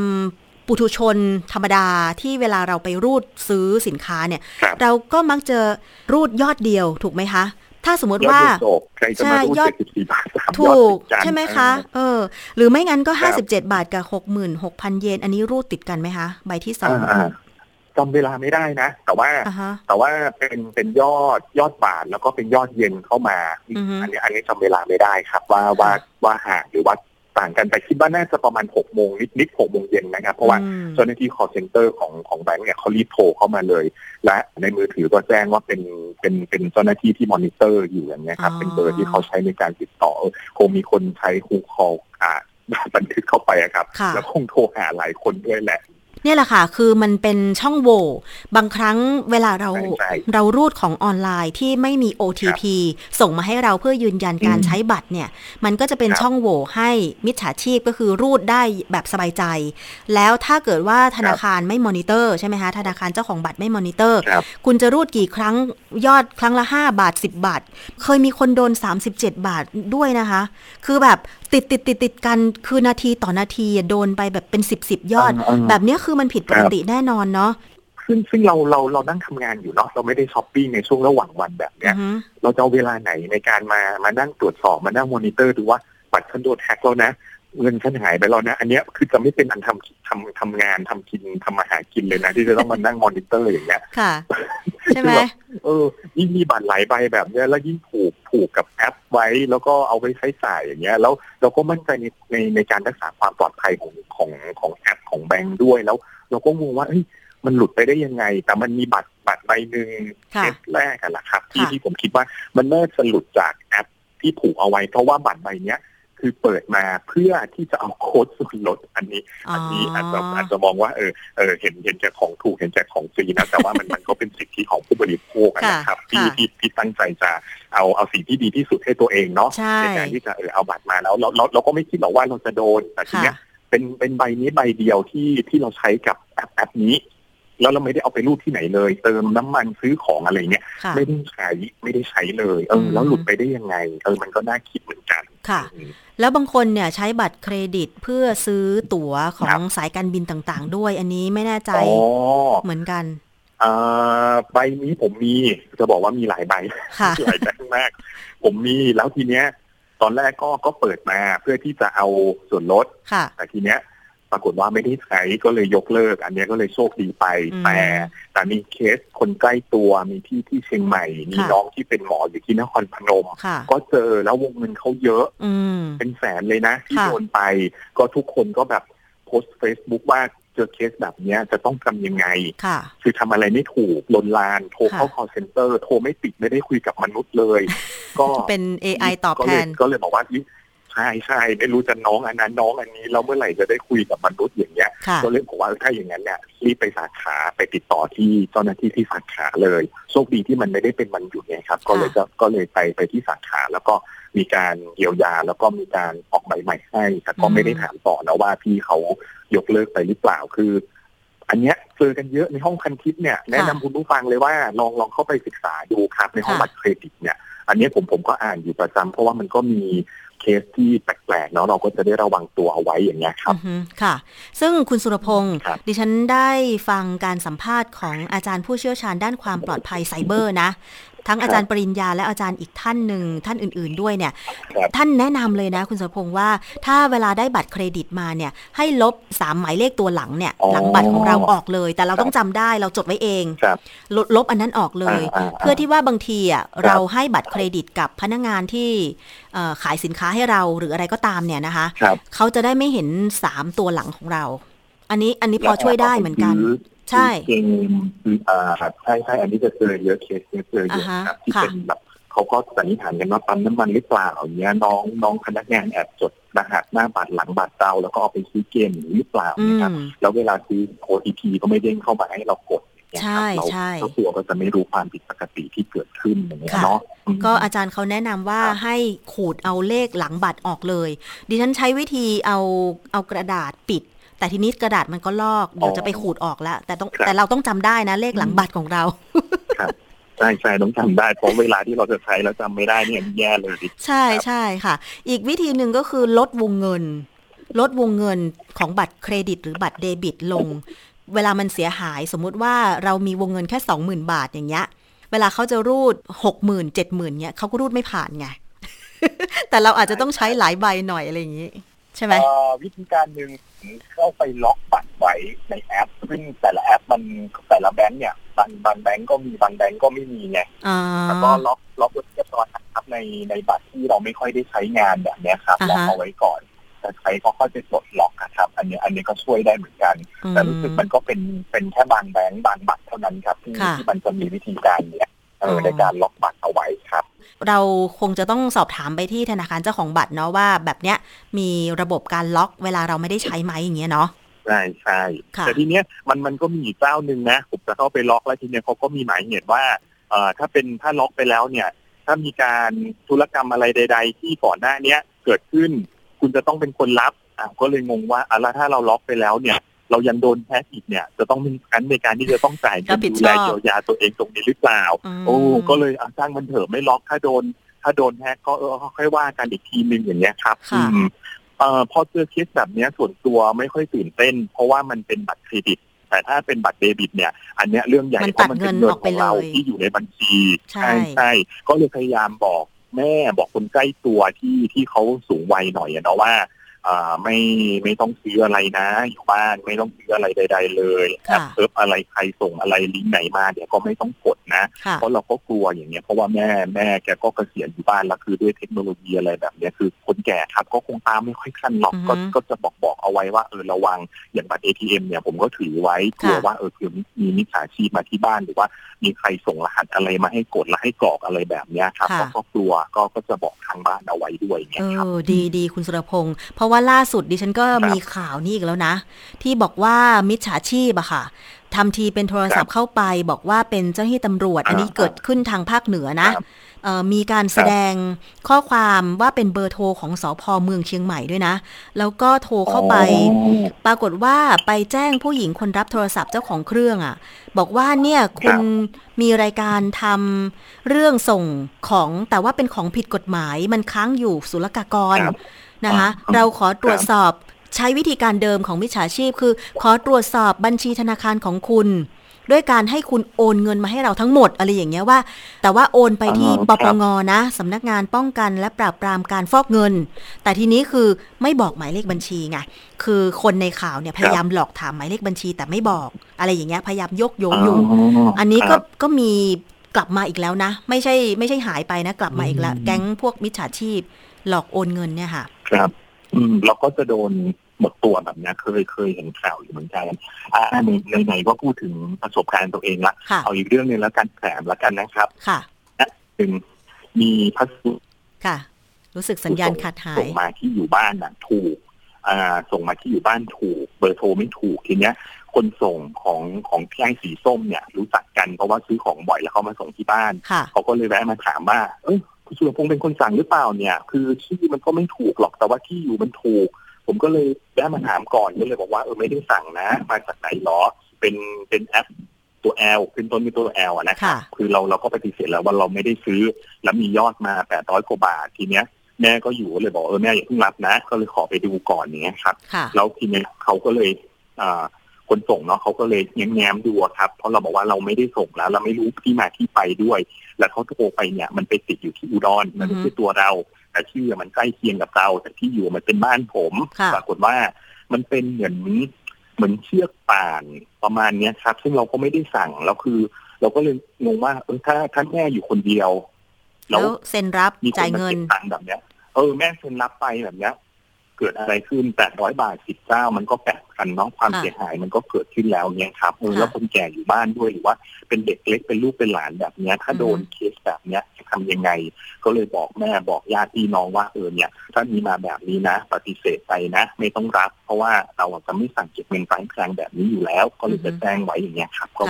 ปุถุชนธรรมดาที่เวลาเราไปรูดซื้อสินค้าเนี่ยครับเราก็มักจะรูดยอดเดียวถูกไหมคะ ถ้าสมมติยอดว่าเดียวจบใครจะมารูดใช่ยอดเจ็ดสิบสี่บาทสามยถูอดกติดกันใช่ไหมคะเออเออ หรือไม่งั้นก็ครับ57บาทกับ66,000เยน อันนี้รูดติดกันไหมคะ ใบที่สองอ่าอ่าจำเวลาไม่ได้นะ แต่ว่าอ่าฮะแต่ว่าเป็นเป็นยอดยอดบาทแล้วก็เป็นยอดเย็นเข้ามาอือฮึอันนี้อันนี้จำเวลาไม่ได้ครับ ว่าว่าว่าห่างหรือว่าต่างกันแต่คิดว่าน่าจะประมาณหกโมงนิดนิดหกโมงเย็นนะครับ เพราะว่าอืมเจ้าหน้าที่ call center ของของแบงก์เนี่ยเขารีบโทรเข้ามาเลย และในมือถือก็แจ้งว่าเป็นเป็นเป็นเจ้าหน้าที่ที่มอนิเตอร์อยู่อย่างเงี้ยครับอ๋อเป็นเบอร์ที่เขาใช้ในการติดต่อเออคงมีคนใช้ Whoscall อ่าบันทึกเข้าไปอะครับค่ะแล้วคงโทรหาหลายคนด้วยแหละเนี่ยแหละค่ะ คือมันเป็นช่องโหว่บางครั้งเวลาเราใช่ใช่เรารูดของออนไลน์ที่ไม่มี OTP ส่งมาให้เราเพื่อยืนยันการอืมใช้บัตรเนี่ย มันก็จะเป็นครับช่องโหว่ให้มิจฉาชีพก็คือรูดได้แบบสบายใจ แล้วถ้าเกิดว่าธนาคารไม่มอนิเตอร์ใช่ไหมคะธนาคารเจ้าของบัตรไม่มอนิเตอร์ครับคุณจะรูดกี่ครั้งยอดครั้งละ 5 บาท 10 บาท เคยมีคนโดน 37 บาทด้วยนะคะ คือแบบติดติดติดติดกันคือนาทีต่อนาทีอะโดนไปแบบเป็น10 10ยอดอืมแบบเนี้ยคือมันผิดปกติแน่นอนเนาะซึ่งซึ่งเราเราเรานั่งทำงานอยู่เนาะเราไม่ได้ช้อปปิ้งในช่วงระหว่างวันแบบเนี้อือฮึเราจะเอาเวลาไหนในการมามานั่งตรวจสอบมานั่งมอนิเตอร์ดูว่าบัตรฉันโดนแฮกแล้วนะ เงินฉันหายไปแล้วนะ อันเนี้ยคือจะไม่เป็นอันทำทำทำงานทำกินทำมาหากินเลยนะ ที่จะต้องมานั่งมอนิเตอร์อย่างเงี้ยค่ะใช่ไหมคือแบบเออยิ่งมีบัตรหลายใบแบบเนี้ยแล้วยิ่งผูกผูกกับแอปไว้ แล้วก็เอาไว้ใช้จ่ายอย่างเงี้ย แล้วเราก็มั่นใจในในในการรักษาความปลอดภัยของของของแอปของแบงค์ด้วยแล้ว เราก็งงว่าเฮ้ยมันหลุดไปได้ยังไง แต่มันมีบัตรบัตรใบหนึ่งค่ะเคสแรกกันละครับที่ค่ะที่ผมคิดว่ามันน่าจะหลุดจากแอปที่ผูกเอาไว้เพราะว่าบัตรใบเนี้ย คือเปิดมาเพื่อที่จะเอาโค้ดส่วนลดอันนี้ อันนี้อาจจะอาจจะมองว่าเออเออเห็นเห็นแก่ของถูกเห็นแก่ของฟรีนะแต่ว่ามันมันก็เป็นสิทธิของผู้บริโภคอะนะครับที่ค่ะที่ที่ตั้งใจจะเอาเอาสิ่งที่ดีที่สุดให้ตัวเองเนาะใช่การที่จะเออเอาบัตรมาแล้วเราเราเราก็ไม่คิดหรอกว่าเราจะโดนแต่ทีค่ะเนี้ยเป็นเป็นใบนี้ใบเดียวที่ที่เราใช้กับแอปแอปนี้ แล้วเราไม่ได้เอาไปรูดที่ไหนเลย เติมน้ำมันซื้อของอะไรเงี้ยค่ะไม่ได้ใช้ไม่ได้ใช้เลยเอออมแล้วหลุดไปได้ยังไงเออมันก็น่าคิดเหมือนกันค่ะอืมแล้วบางคนเนี่ยใช้บัตรเครดิตเพื่อซื้อตั๋วขอครังบสายการบินต่างๆ ด้วย อันนี้ไม่แน่ใจอ๋อเหมือนกันใบนี้ผมมีจะบอกว่ามีหลายใบหลายแบงค์มาก ผมมีแล้วทีเนี้ย ตอนแรกก็ก็เปิดมาเพื่อที่จะเอาส่วนลดแต่ทีเนี้ยป รากฏว่าไม่ได้ใช้ก็เลยยกเลิก อันนี้ก็เลยโชคดีไป แต่แต่มีเคสคนใกล้ตัวมีที่ที่เชียงใหม่ มีน้องที่เป็นหมออยู่ที่นครพนม ก็เจอแล้ววงเงินเขาเยอะเป็นแสนเลยนะ ที่โดนไป ก็ทุกคนก็แบบโพสต์เฟซบุ๊กว่าเจอเคสแบบนี้จะต้องทำยังไง คือทำอะไรไม่ถูกลนลาน โทรเข้า call center โทรไม่ติดไม่ได้คุยกับมนุษย์เลย ก็เป็น AI ตอบแทน ก็เลยบอกว่า ใช่ใช่ไม่รู้จะน้องอันนั้นน้องอันนี้เราเมื่อไหร่จะได้คุยกับมนุษย์อย่างเงี้ยก็เลยบอกว่าถ้าอย่างนั้นเนี่ยรีบไปสาขาไปติดต่อที่เจ้าหน้าที่ที่สาขาเลยโชคดีที่มันไม่ได้เป็นมันหยุดไงครับ ก็เลยก็ก็เลยไปไปที่สาขาแล้วก็มีการเยียวยาแล้วก็มีการออกใบใหม่ให้แต่ก็ไม่ได้ถามต่อนะว่าพี่เขายกเลิกไปหรือเปล่าคืออันเนี้ยเจอกันเยอะในห้องคันทิปเนี่ยแนะนำคุณผู้ฟังเลยว่าลองลองเข้าไปศึกษาดูครับในห้องบัตรเครดิตเนี่ย อันนี้ผมผมก็อ่านอยู่ประจำเพราะว่ามันก็มี เคสที่แปลกๆเนาะเราก็จะได้ระวังตัวเอาไว้อย่างเงี้ยครับค่ะ ซึ่งคุณสุรพงศ์ดิฉันได้ฟังการสัมภาษณ์ของอาจารย์ผู้เชี่ยวชาญด้านความปลอดภัยไซเบอร์นะ ทั้งอาจารย์ปริญญาและอาจารย์อีกท่านหนึ่งท่านอื่น ๆด้วยเนี่ย ท่านแนะนำเลยนะ คุณสรพงศ์ว่าถ้าเวลาได้บัตรเครดิตมาเนี่ย ให้ลบสามหมายเลขตัวหลังเนี่ย หลังบัตรของเราออกเลย แต่เราต้องจำได้เราจดไว้เองลลบอันนั้นออกเลย เพื่อที่ว่าบางทีอะเราให้บัตรเครดิตกับพนักงานที่ขายสินค้าให้เราหรืออะไรก็ตามเนี่ยนะคะเขาจะได้ไม่เห็นสามตัวหลังของเรา อันนี้อันนี้พอช่วยได้เหมือนกัน ใช่จริงอ่าใช่ใช่อันนี้จะเจอเยอะเคสเจอเยอะครับที่เป็นแบบเขาก็สันนิษฐานกันว่าปั๊มน้ำมันหรือเปล่าอย่างเงี้ยน้องน้องพนักงานแอบจดรหัสหน้าบัตรหลังบัตรเราแล้วก็เอาไปซื้อเกมหรือเปล่านะครับแล้วเวลาซื้อ OTP ก็ไม่เด้งเข้ามาให้เรากดใช่ใช่เราตัวก็จะไม่รู้ความผิดปกติที่เกิดขึ้นอย่างเงี้ยเนาะก็อาจารย์เขาแนะนำว่าให้ขูดเอาเลขหลังบัตรออกเลย ดิฉันใช้วิธีเอาเอากระดาษปิด แต่ทีนี้กระดาษมันก็ลอก เดี๋ยวจะไปขูดออกแล้ว แต่ต้องแต่เราต้องจำได้นะเลขหลังบัตรของเราครับใช่ใช่ต้องจำได้เพราะเวลาที่เราจะใช้แล้วจำไม่ได้เนี่ยแย่เลยใช่ใช่ค่ะ อีกวิธีหนึ่งก็คือลดวงเงิน ลดวงเงินของบัตรเครดิต หรือบัตรเดบิตลง เวลามันเสียหายสมมุติว่าเรามีวงเงินแค่สองหมื่นบาทอย่างเงี้ย เวลาเขาจะรูดหกหมื่นเจ็ดหมื่นเงี้ยเขาก็รูดไม่ผ่านไงแต่เราอาจจะต้องใช้หลายใบหน่อยอะไรอย่างงี้ ใช่ไหมวิธีการหนึ่งเข้าไปล็อกบัตรไว้ในแอปซึ่งแต่ละแอปมันแต่ละแบงค์เนี่ยบางบางแบงค์ก็มีบางแบงค์ก็ไม่มีไงแล้วก็ล็อกล็อกเรียบร้อยครับในในบัตรที่เราไม่ค่อยได้ใช้งานแบบนี้ครับล็อกเอาไว้ก่อนแต่ใช้ก็ค่อยจะปลดล็อกครับ อันนี้อันนี้ก็ช่วยได้เหมือนกัน แต่รู้สึกมันก็เป็นเป็นแค่บางแบงค์บางบัตรเท่านั้นครับที่ที่มันจะมีวิธีการเนี้ยในการล็อกบัตรเอาไว้ครับ เราคงจะต้องสอบถามไปที่ธนาคารเจ้าของบัตรเนาะว่าแบบเนี้ยมีระบบการล็อกเวลาเราไม่ได้ใช้ไหมอย่างเงี้ยเนาะใช่ใช่แต่ทีเนี้ยมันมันก็มีเจ้าหนึ่งนะผมจะเข้าไปล็อกแล้วทีเนี้ยเขาก็มีหมายเหตุว่าเอ่อถ้าเป็นถ้าล็อกไปแล้วเนี่ย ถ้ามีการธุรกรรมอะไรใด ๆ ที่ก่อนหน้าเนี้ยเกิดขึ้น คุณจะต้องเป็นคนรับอะก็เลยงงว่าอะแล้วถ้าเราล็อกไปแล้วเนี่ย เรายังโดนแฮกอีกเนี่ย จะต้องมีการในการที่จะต้องจ่ายเงินดูแลเยียวยาตัวเองตรงนี้หรือเปล่า โอ้ก็เลยสร้างมันเถอะไม่ล็อกถ้าโดน ถ้าโดนแฮกก็เออค่อยว่ากันอีกทีหนึ่งอย่างเงี้ยครับเอ่อพอเจอเคสแบบนี้ส่วนตัวไม่ค่อยตื่นเต้น เพราะว่ามันเป็นบัตรเครดิต แต่ถ้าเป็นบัตรเดบิต เนี่ย อันเนี้ยเรื่องใหญ่เพราะมันเป็นเงินของเราที่อยู่ในบัญชี ใช่ใช่ก็เลยพยายามบอกแม่บอกคนใกล้ตัวที่ที่เขาสูงวัยหน่อยเนาะว่า ไม่ไม่ต้องซื้ออะไรนะ อยู่บ้านไม่ต้องซื้ออะไรใด ๆ เลยแอปเพิบอะไรใครส่งอะไรลิงก์ไหนมาเดี๋ยวก็ไม่ต้องกดนะ เพราะเราก็กลัวอย่างเงี้ยเพราะว่าแม่แม่แกก็เกษียณอยู่บ้านแล้วคือด้วยเทคโนโลยีอะไรแบบเนี้ยคือคนแก่ครับก็คงตามไม่ค่อยทันหรอกก็ก็จะบอกบอกเอาไว้ว่าเออระวังอย่างบัตรเอทีเอ็มเนี่ยผมก็ถือไว้กลัวว่าเออคือมีมิจฉาชีพมาที่บ้านหรือว่ามีใครส่งรหัสอะไรมาให้กดแล้วให้กรอกอะไรแบบเนี้ยครับก็กลัวก็ก็จะบอกทางบ้านเอาไว้ด้วยเนี่ยครับดีดีคุณสุรพงศ์เพราะว่าล่าสุดดิฉันก็มีข่าวนี่อีกแล้วนะ ที่บอกว่ามิจฉาชีพอะค่ะทำทีเป็นโทรศัพท์เข้าไป บอกว่าเป็นเจ้าหน้าที่ตำรวจ อันนี้เกิดขึ้นทางภาคเหนือนะมีการแสดงข้อความว่าเป็นเบอร์โทรของสอพอเมืองเชียงใหม่ด้วยนะ แล้วก็โทรเข้าไป ปรากฏว่าไปแจ้งผู้หญิงคนรับโทรศัพท์เจ้าของเครื่องอะ่ะ บอกว่าเนี่ยคุณมีรายการทำเรื่องส่งของแต่ว่าเป็นของผิดกฎหมายมันค้างอยู่ศุลกากร นะคะเราขอตรวจสอบใช้วิธีการเดิมของมิจฉาชีพ คือ ขอตรวจสอบบัญชีธนาคารของคุณ ด้วยการให้คุณโอนเงินมาให้เราทั้งหมดอะไรอย่างเงี้ยว่า แต่ว่าโอนไปที่ปปงนะสำนักงานป้องกันและปราบปรามการฟอกเงิน แต่ทีนี้คือไม่บอกหมายเลขบัญชีไงคือคนในข่าวเนี่ยพยายามหลอกถามหมายเลขบัญชีแต่ไม่บอก อะไรอย่างเงี้ยพยายามยกโยงอยู่ อันนี้ก็ก็มีกลับมาอีกแล้วนะ ไม่ใช่ไม่ใช่หายไปนะ กลับมาอีกแล้ว แก๊งพวกมิจฉาชีพ หลอกโอนเงินเนี่ยค่ะ ครับอืมเราก็จะโดนหมดตัวแบบนี้เคยเคยเห็นข่าวอยู่เหมือนกันอ่าในไหนก็พูดถึงประสบการณ์ตัวเองละเอาอีกเรื่องนึงแล้วกันแถมแล้วกันนะครับค่ะหนึ่งมีพัสดุค่ะ รู้สึกสัญญาณขาดหายส่งมาที่อยู่บ้านน่ะถูกอ่าส่งมาที่อยู่บ้านถูก เบอร์โทรไม่ถูกทีเนี้ย คนส่งของของพี่ไอ้สีส้มเนี่ย รู้จักกันเพราะว่าซื้อของบ่อยแล้วเขามาส่งที่บ้านเขาก็เลยแวะมาถามว่า เออ คุณสุรพงศ์เป็นคนสั่งหรือเปล่าเนี่ย คือชื่อมันก็ไม่ถูกหรอกแต่ว่าที่อยู่มันถูก ผมก็เลยแวะมาถามก่อนก็เลยบอกว่าเออไม่ได้สั่งนะ มาจากไหนหรอ เป็นเป็นแอปตัว L ขึ้นต้นมีตัว L นะครับคือเราเราก็ปฏิเสธแล้วว่าเราไม่ได้ซื้อ แล้วมียอดมาแปดร้อยกว่าบาททีเนี้ยแม่ก็อยู่เลยบอกเออแม่อย่าเพิ่งรับนะ ก็เลยขอไปดูก่อนเนี้ยครับ แล้วทีเนี้ยเขาก็เลยอ่าคนส่งเนาะเขาก็เลยแง้มๆดูครับ เพราะเราบอกว่าเราไม่ได้ส่งแล้ว เราไม่รู้ที่มาที่ไปด้วย แล้วเขาโทรไปเนี่ยมันไปติดอยู่ที่อุดรมันไม่ใช่ตัวเรา แต่ชื่อมันใกล้เคียงกับเรา แต่ที่อยู่มันเป็นบ้านผมปรากฏว่ามันเป็นเหมือนเหมือนเชือกป่านประมาณเนี้ยครับ ซึ่งเราก็ไม่ได้สั่งแล้วคือ เราก็เลยงงว่าเออถ้าท่านแม่อยู่คนเดียว แล้วเซ็นรับจ่ายเงินตังแบบเนี้ยเออแม่เซ็นรับไปแบบเนี้ย เกิดอะไรขึ้นแปดร้อยบาทสิบเจ้ามันก็แปดพันเนาะความเสียหายมันก็เกิดขึ้นแล้วเนี่ยครับเออแล้วคนแก่อยู่บ้านด้วยหรือว่าเป็นเด็กเล็กเป็นลูกเป็นหลานแบบเนี้ย ถ้าโดนเคสแบบเนี้ยจะทำยังไง ก็เลยบอกแม่บอกญาติพี่น้องว่าเออเนี่ย ถ้ามีมาแบบนี้นะ ปฏิเสธไปนะ ไม่ต้องรับ เพราะว่าเราจะไม่สั่งเก็บเงินปลายทางแบบนี้อยู่แล้ว ก็เลยจะแจ้งไว้อย่างเงี้ยครับก็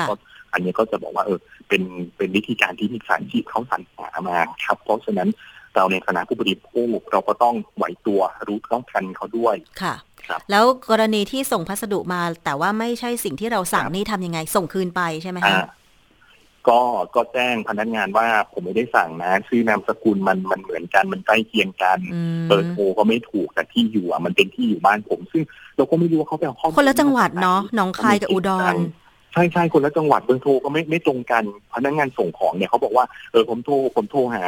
อันนี้ก็จะบอกว่าเออเป็นเป็นวิธีการที่มิจฉาชีพเขาสั่งหามาครับ เพราะฉะนั้น เราในฐานะผู้บริโภคเราก็ต้องไหวตัวรู้ต้องทันเขาด้วยค่ะแล้วกรณีที่ส่งพัสดุมาแต่ว่าไม่ใช่สิ่งที่เราสั่งนี่ทำยังไง ส่งคืนไปใช่ไหมคะก็ก็แจ้งพนักงานว่าผมไม่ได้สั่งนะ ชื่อนามสกุลมันมันเหมือนกันมันใกล้เคียงกันเบอร์โทรก็ไม่ถูกแต่ที่อยู่อะมันเป็นที่อยู่บ้านผม ซึ่งเราก็ไม่รู้ว่าเขาไปเอาข้อมูลคนละจังหวัดเนาะหนองคายกับอุดรใช่ใช่คนละจังหวัดเบอร์โทรก็ไม่ไม่ตรงกันพนักงานส่งของเนี่ยเขาบอกว่าเออผมโทรผมโทรหา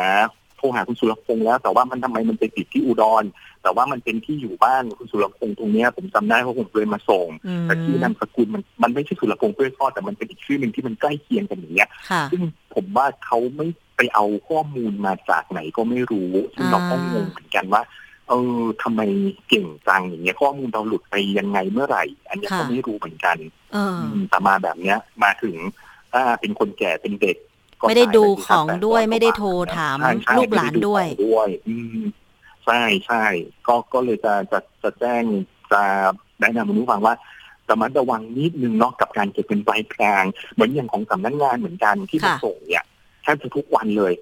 โทรหาคุณสุรพงษ์แล้ว แต่ว่ามันทำไมมันไปติดที่อุดร แต่ว่ามันเป็นที่อยู่บ้านคุณสุรพงษ์ตรงนี้ผมจำได้เพราะผมเคยมาส่ง แต่ที่นามสกุลมันมันไม่ใช่สุรพงษ์เพื่อทอดแต่มันเป็นอีกชื่อหนึ่งที่มันใกล้เคียงกันอย่างเงี้ยซึ่งผมว่าเขาไม่ไปเอาข้อมูลมาจากไหนก็ไม่รู้ซึ่งเราก็งงเหมือนกันว่าเออทำไมเก่งจังอย่างเงี้ยข้อมูลเราหลุดไปยังไงเมื่อไหร่ อันนี้ก็ไม่รู้เหมือนกันแต่มาแบบเนี้ยมาถึงถ้าเป็นคนแก่เป็นเด็ก ไม่ได้ดูของด้วยไม่ได้โทรถามลูกหลานด้วยด้วยใช่ใช่ก็ก็เลยจะจะจะแจ้งจะแนะนำคุณผู้ฟังว่าระมัดระวังนิดนึงเนาะกับการเก็บเงินปลายทาง เหมือนอย่างของสำนักงานเหมือนกันที่มาส่งเนี่ยแทบจะทุกวันเลย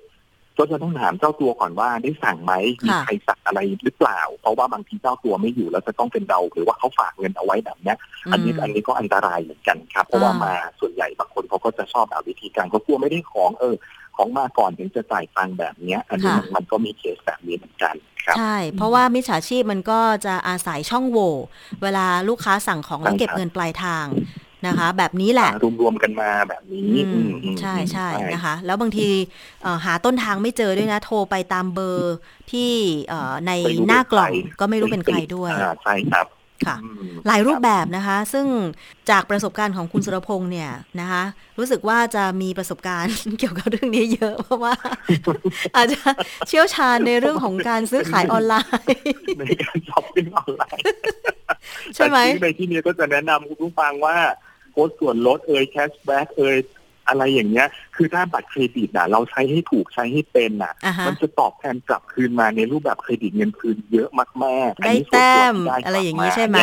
ก็จะต้องถามเจ้าตัวก่อนว่าได้สั่งไหมมีใครสั่งอะไรหรือเปล่า เพราะว่าบางทีเจ้าตัวไม่อยู่แล้วจะต้องเป็นเราหรือว่าเขาฝากเงินเอาไว้แบบนี้อันนี้อันนี้ก็อันตรายเหมือนกันครับ เพราะว่ามาส่วนใหญ่บางคนเขาก็จะชอบแบบวิธีการเขากลัวไม่ได้ของเออของมาก่อนถึงจะจ่ายตังแบบนี้อันนี้มันก็มีเคสแบบนี้เหมือนกันใช่ เพราะว่ามิจฉาชีพมันก็จะอาศัยช่องโหว่เวลาลูกค้าสั่งของแล้วเก็บเงินปลายทาง นะคะ แบบนี้แหละรวมๆกันมาแบบนี้ใช่ใช่นะคะ แล้วบางทีหาต้นทางไม่เจอด้วยนะ โทรไปตามเบอร์ที่ในหน้ากล่องก็ไม่รู้เป็นใครด้วยใช่ครับค่ะหลายรูปแบบนะคะ ซึ่งจากประสบการณ์ของคุณสุรพงษ์เนี่ยนะคะ รู้สึกว่าจะมีประสบการณ์เกี่ยวกับเรื่องนี้เยอะ เพราะว่า อาจจะเชี่ยวชาญในเรื่องของการซื้อขายออนไลน์ในการช้อปปิ้งออนไลน์ใช่ไหมในที่นี้ก็จะแนะนำคุณผู้ฟังว่า โค้ดส่วนลดเอ่ย cashback เอ่ยอะไรอย่างเงี้ย คือถ้าบัตรเครดิตน่ะเราใช้ให้ถูกใช้ให้เป็นน่ะมันจะตอบแทนกลับคืนมาในรูปแบบเครดิตเงินคืนเยอะมากๆได้แต้มอะไรอย่างนี้ใช่ไหม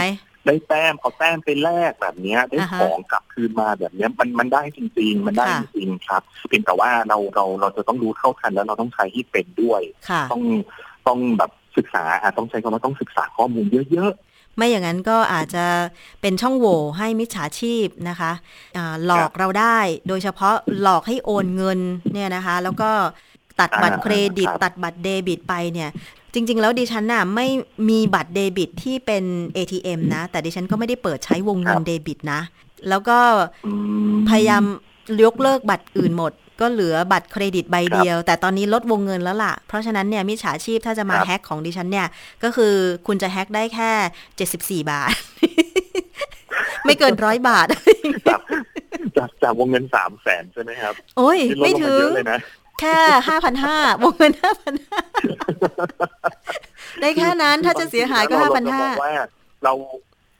ได้แต้มเอาแต้มไปแลกแบบเนี้ยได้ของกลับคืนมาแบบเนี้ยมันมันได้จริง ๆ มันได้จริงๆครับ เพียงแต่ว่าเราเราเราจะต้องรู้เข้าทันแล้วเราต้องใช้ให้เป็นด้วย ต้องต้องแบบศึกษาอาจต้องใช้คำว่าต้องศึกษาข้อมูลเยอะ ไม่อย่างนั้นก็อาจจะเป็นช่องโหว่ให้มิจฉาชีพนะคะะหลอกเราได้ โดยเฉพาะหลอกให้โอนเงินเนี่ยนะคะ แล้วก็ตัดบัตรเครดิต ตัดบัตรเดบิตไปเนี่ย จริง ๆ แล้วดิฉันน่ะไม่มีบัตรเดบิตที่เป็น ATM นะ แต่ดิฉันก็ไม่ได้เปิดใช้วงเงินเดบิตนะ แล้วก็พยายามยกเลิกบัตรอื่นหมด ก็เหลือบัตรเครดิตใบเดียว แต่ตอนนี้ลดวงเงินแล้วล่ะ เพราะฉะนั้นเนี่ยมิจฉาชีพถ้าจะมาแฮ็กของดิฉันเนี่ย ก็คือคุณจะแฮ็กได้แค่เจ็ดสิบสี่บาท ไม่เกินร้อยบาท จากจากวงเงินสามแสนใช่ไหมครับ โอ้ย ไม่ถึงแค่ห้าพันห้าวงเงินห้าพันห้าได้แค่นั้นถ้าจะเสียหายก็ห้าพันห้าเรา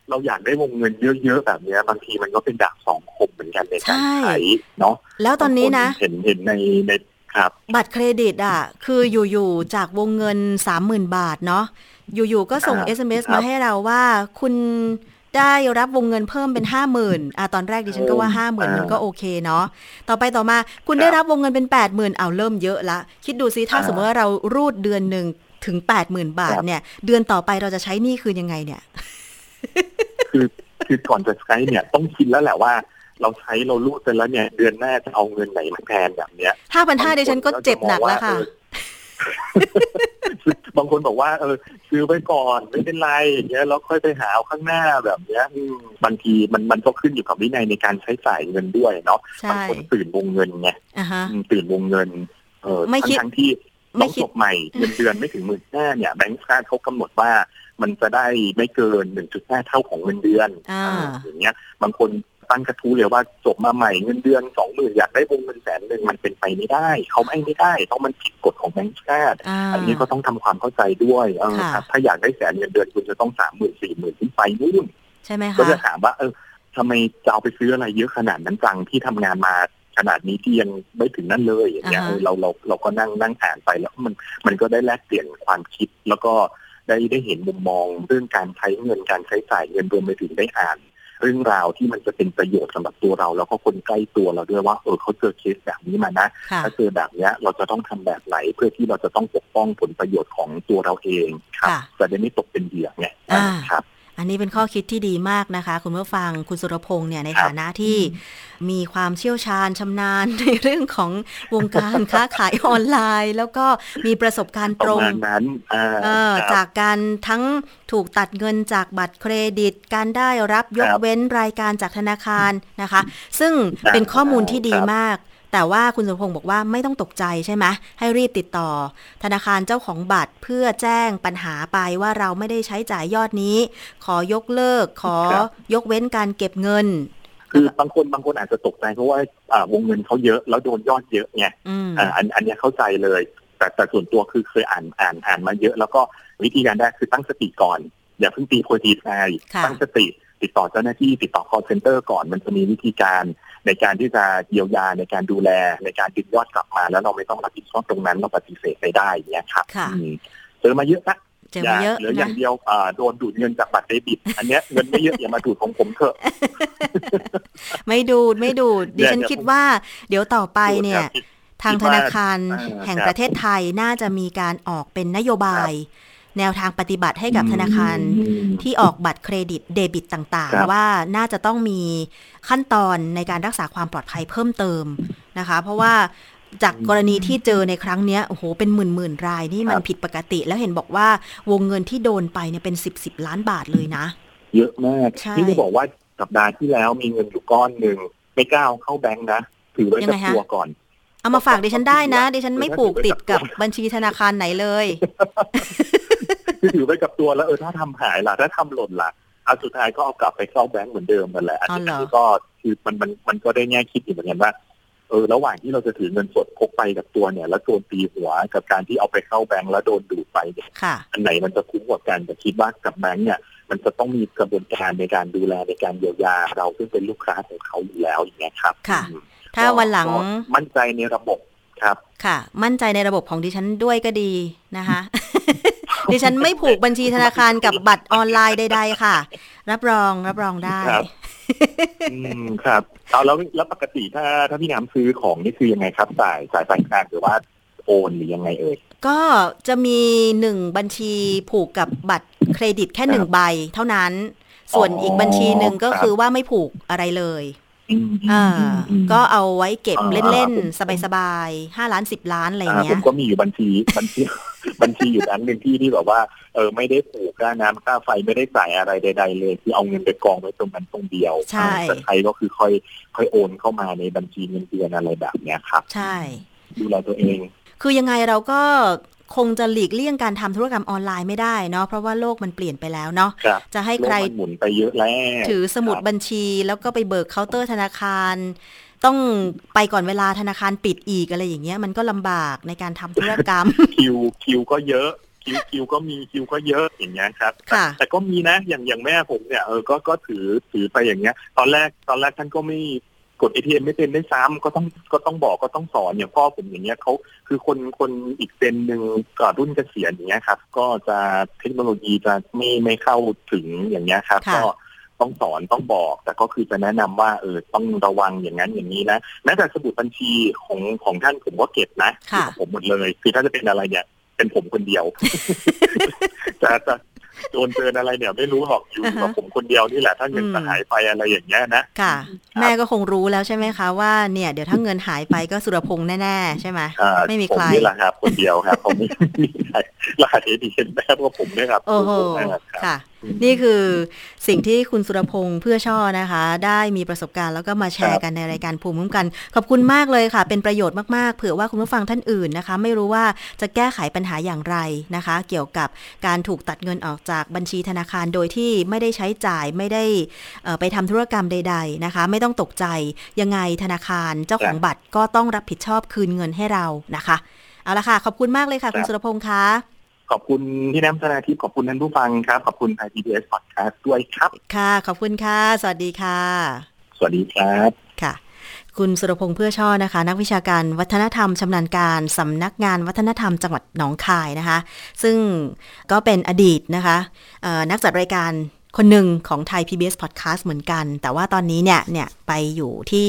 เราอยากได้วงเงินเยอะๆแบบนี้บางทีมันก็เป็นดาบสองคมเหมือนกันในการใช้เนาะแล้วตอนนี้นะเห็นเห็นในในครับ บัตรเครดิตอะ คืออยู่ๆจากวงเงินสามหมื่นบาทเนาะอยู่ๆก็ส่ง SMS มาให้เราว่าคุณได้รับวงเงินเพิ่มเป็นห้าหมื่นอะตอนแรกดิฉันก็ว่าห้าหมื่นมันก็โอเคเนาะ ต่อไปต่อมาคุณได้รับวงเงินเป็นแปดหมื่นเอาเริ่มเยอะละ คิดดูซิถ้าสมมติว่าเรารูดเดือนหนึ่งถึงแปดหมื่นบาทเนี่ย เดือนต่อไปเราจะใช้นี่คืนยังไงเนี่ย คือคือก่อนจะใช้เนี่ยต้องคิดแล้วแหละว่า เราใช้เราลูดไปแล้วเนี่ย เดือนหน้าจะเอาเงินไหนมาแทนแบบเนี้ยห้าพันห้าดิฉันก็เจ็บหนักแล้วค่ะบางคนบอกว่าเออซื้อไว้ก่อนไม่เป็นไรอย่างเงี้ยแล้วค่อยไปหาเอาข้างหน้าแบบเนี้ยบางทีมันมันก็ขึ้นอยู่กับวินัยในการใช้จ่ายเงินด้วยเนาะบางคนตื่นวงเงินไงตื่นวงเงิน เออทั้งทั้งที่ต้องจบใหม่เงินเดือนไม่ถึงหมื่นห้าเนี่ยแบงก์ชาติเขากำหนดว่า มันจะได้ไม่เกินหนึ่งจุดห้าเท่าของเงินเดือนอย่างเงี้ย บางคนตั้งกระทู้เลยว่าจบมาใหม่เงินเดือนสองหมื่นอยากได้วงเงินแสนหนึ่งมันเป็นไปไม่ได้ เขาไม่ไม่ได้เพราะมันผิดกฎของแบงก์ชาติอันนี้ก็ต้องทำความเข้าใจด้วยเออครับถ้าอยากได้แสนเงินเดือนคุณจะต้องสามหมื่นสี่หมื่นขึ้นไปนู่นใช่ไหมคะก็จะถามว่าเออทำไมจะเอาไปซื้ออะไรเยอะขนาดนั้นจังที่ทำงานมาขนาดนี้ที่ยังไม่ถึงนั่นเลยอย่างเงี้ยเราเราเราก็นั่งนั่งอ่านไปแล้วมันมันก็ได้แลกเปลี่ยนความคิดแล้วก็ ได้ได้เห็นมุมมองเรื่องการใช้เงินการใช้จ่ายเงินรวมไปถึงได้อ่าน เรื่องราวที่มันจะเป็นประโยชน์สำหรับตัวเรา แล้วก็คนใกล้ตัวเราด้วยว่าเออเขาเจอเคสแบบนี้มานะถ้าเจอแบบนี้เราจะต้องทำแบบไหนเพื่อที่เราจะต้องปกป้องผลประโยชน์ของตัวเราเองครับจะได้ไม่ตกเป็นเหยื่อไงครับ อันนี้เป็นข้อคิดที่ดีมากนะคะ คุณผู้ฟังคุณสุรพงษ์เนี่ยในฐานะที่มีความเชี่ยวชาญชำนาญในเรื่องของวงการค้าขายออนไลน์ แล้วก็มีประสบการณ์ตรงนั้นจากการทั้งถูกตัดเงินจากบัตรเครดิต การได้รับยกเว้นรายการจากธนาคารนะคะ ซึ่งเป็นข้อมูลที่ดีมาก แต่ว่าคุณสมพงศ์บอกว่าไม่ต้องตกใจใช่ไหมให้รีบติดต่อ ธนาคารเจ้าของบัตรเพื่อแจ้งปัญหาไปว่าเราไม่ได้ใช้จ่ายยอดนี้ ขอยกเลิก ขอยกเว้นการเก็บเงิน คือบางคนบางคนอาจจะตกใจเพราะว่าวงเงินเขาเยอะแล้วโดนยอดเยอะไงอันอันนี้เข้าใจเลย แต่แต่ส่วนตัวคือเคยอ่านอ่านอ่านมาเยอะ แล้วก็วิธีการแรกคือตั้งสติก่อน อย่าเพิ่งตีโพลีใจตั้งสติติดต่อเจ้าหน้าที่ติดต่อ call center ก่อนมันจะมีวิธีการ ในการที่จะเยียวยาในการดูแลในการดึงยอดกลับมา แล้วเราไม่ต้องรับผิดชอบตรงนั้นเราปฏิเสธไปได้เนี้ยครับเจอมาเยอะนะเจอมาเยอะหรืออย่างเดียวโดนดูดเงินจากบัตรเดบิต อันเนี้ยเงินไม่เยอะอย่ามาดูดของผมเถอะ ไม่ดูดไม่ดูดดิฉันคิดว่า เดี๋ยวต่อไปเนี่ย ทางธนาคารแห่งประเทศไทยน่าจะมีการออกเป็นนโยบาย แนวทางปฏิบัติให้กับธนาคารที่ออกบัตรเครดิตเดบิตต่างๆ ว่าน่าจะต้องมีขั้นตอนในการรักษาความปลอดภัยเพิ่มเติมนะคะ เพราะว่าจากกรณีที่เจอในครั้งนี้โอ้โหเป็นหมื่นหมื่นรายนี่มันผิดปกติ แล้วเห็นบอกว่าวงเงินที่โดนไปเนี่ยเป็นสิบสิบล้านบาทเลยนะ เยอะมากที่จะบอกว่าสัปดาห์ที่แล้วมีเงินอยู่ก้อนหนึ่งไม่กล้าเข้าแบงค์นะถือไว้กับตัวก่อน เอามาฝากดิฉันได้นะดิฉันไม่ผูกติดกับบัญชีธนาคารไหนเลยคือถือไว้กับตัวแล้วเออถ้าทำหายล่ะถ้าทำหล่นล่ะเอาสุดท้ายก็เอากลับไปเข้าแบงก์เหมือนเดิมนั่นแหละอันนี้ก็คือมันมันมันก็ได้แง่คิดอยู่เหมือนกันว่าเออระหว่างที่เราจะถือเงินสดพกไปกับตัวเนี่ย แล้วโดนตีหัวกับการที่เอาไปเข้าแบงก์แล้วโดนดูดไปเนี่ยอันไหนมันจะคุ้มกว่ากันแต่คิดว่ากับแบงก์เนี่ย มันจะต้องมีกระบวนการในการดูแลในการเยียวยาเราซึ่งเป็นลูกค้าของเขาอยู่แล้วอย่างเงี้ยครับค่ะ ถ้าวันหลังมั่นใจในระบบครับ ค่ะ มั่นใจในระบบของดิฉันด้วยก็ดีนะคะ ดิฉันไม่ผูกบัญชีธนาคารกับบัตรออนไลน์ใดๆค่ะ รับรองรับรองได้ครับอืมครับเอาแล้วแล้วปกติถ้าถ้าพี่น้ำซื้อของนี่คือยังไงครับจ่ายจ่ายปลายทางหรือว่าโอนหรือยังไงเอ่ยก็จะมีหนึ่งบัญชีผูกกับบัตรเครดิตแค่หนึ่งใบเท่านั้น ส่วนอีกบัญชีหนึ่งก็คือว่าไม่ผูกอะไรเลย อ่า ก็เอาไว้เก็บเล่นๆ สบายๆห้าล้านสิบล้านอะไรเงี้ยผมก็มีอยู่บัญชีบัญชีบัญชีอยู่นั้นเป็นที่ที่แบบว่าเออไม่ได้ผูกค่าน้ำค่าไฟไม่ได้จ่ายอะไรใด ๆ เลยคือเอาเงินไปกองไว้ตรงนั้นตรงเดียวใช่แต่ใครก็คือค่อยค่อยโอนเข้ามาในบัญชีเงินเดือนอะไรแบบเนี้ยครับ ใช่ ดูแลตัวเอง คือยังไงเราก็ คงจะหลีกเลี่ยงการทำธุรกรรมออนไลน์ไม่ได้เนาะเพราะว่าโลกมันเปลี่ยนไปแล้วเนาะจะให้ใครหมุนไปเยอะแล้วถือสมุดบัญชีแล้วก็ไปเบิกเคาน์เตอร์ธนาคาร ต้องไปก่อนเวลาธนาคารปิดอีกอะไรอย่างเงี้ยมันก็ลำบากในการทำธุรกรรมคิวคิวก็เยอะคิวคิวก็มีคิวก็เยอะอย่างเงี้ยครับ แต่ก็มีนะอย่างอย่างแม่ผมเนี่ยเออก็ก็ถือถือไปอย่างเงี้ย ตอนแรกตอนแรกท่านก็ไม่ กด ATM ไม่เป็นได้ซ้ำก็ต้องก็ต้องบอกก็ต้องสอนอย่างพ่อผมอย่างเงี้ยเขาคือคนคนอีก gen หนึ่งก่อนรุ่นเกษียณอย่างเงี้ยครับ ก็จะเทคโนโลยีจะไม่ไม่เข้าถึงอย่างเงี้ยครับก็ต้องสอนต้องบอก แต่ก็คือจะแนะนำว่าเออต้องระวังอย่างนั้นอย่างนี้นะแม้แต่สมุดบัญชีของของท่านผมก็เก็บนะผมหมดเลย คือถ้าจะเป็นอะไรเนี่ยเป็นผมคนเดียวจะจะ โดนเตือนอะไรเนี่ยไม่รู้หรอกอยู่กับผมคนเดียวนี่แหละ ถ้าเงินจะหายไปอะไรอย่างเงี้ยนะค่ะ แม่ก็คงรู้แล้วใช่ไหมคะว่าเนี่ยเดี๋ยวถ้าเงินหายไปก็สุรพงษ์แน่ๆใช่ไหมไม่มีใครนี่แหละครับ คนเดียวครับผมไม่มีใครรหัสเอทีเอ็มแม่ก็ผมเนี่ยครับโอ้โหค่ะ นี่คือสิ่งที่คุณสุรพงษ์เพื่อช่อนะคะ ได้มีประสบการณ์แล้วก็มาแชร์กันในรายการภูมิคุ้มกัน ขอบคุณมากเลยค่ะ เป็นประโยชน์มากๆ เผื่อว่าคุณผู้ฟังท่านอื่นนะคะ ไม่รู้ว่าจะแก้ไขปัญหาอย่างไรนะคะ เกี่ยวกับการถูกตัดเงินออกจากบัญชีธนาคารโดยที่ไม่ได้ใช้จ่ายไม่ได้ไปทำธุรกรรมใด ๆนะคะ ไม่ต้องตกใจยังไงธนาคารเจ้าของบัตรก็ต้องรับผิดชอบคืนเงินให้เรานะคะเอาละค่ะ ขอบคุณมากเลยค่ะ คุณสุรพงษ์คะ ขอบคุณที่น้ำธนาทิพย์ขอบคุณท่านผู้ฟังครับ ขอบคุณไทยพีบีเอสพอดแคสต์ด้วยครับ ค่ะ ขอบคุณค่ะ สวัสดีค่ะ สวัสดีครับค่ะ คุณสุรพงษ์เพื่อช่อนะคะ นักวิชาการวัฒนธรรมชำนาญการสำนักงานวัฒนธรรมจังหวัดหนองคายนะคะ ซึ่งก็เป็นอดีตนะคะนักจัดรายการคนหนึ่งของไทย PBS Podcast เหมือนกัน แต่ว่าตอนนี้เนี่ยเนี่ยไปอยู่ที่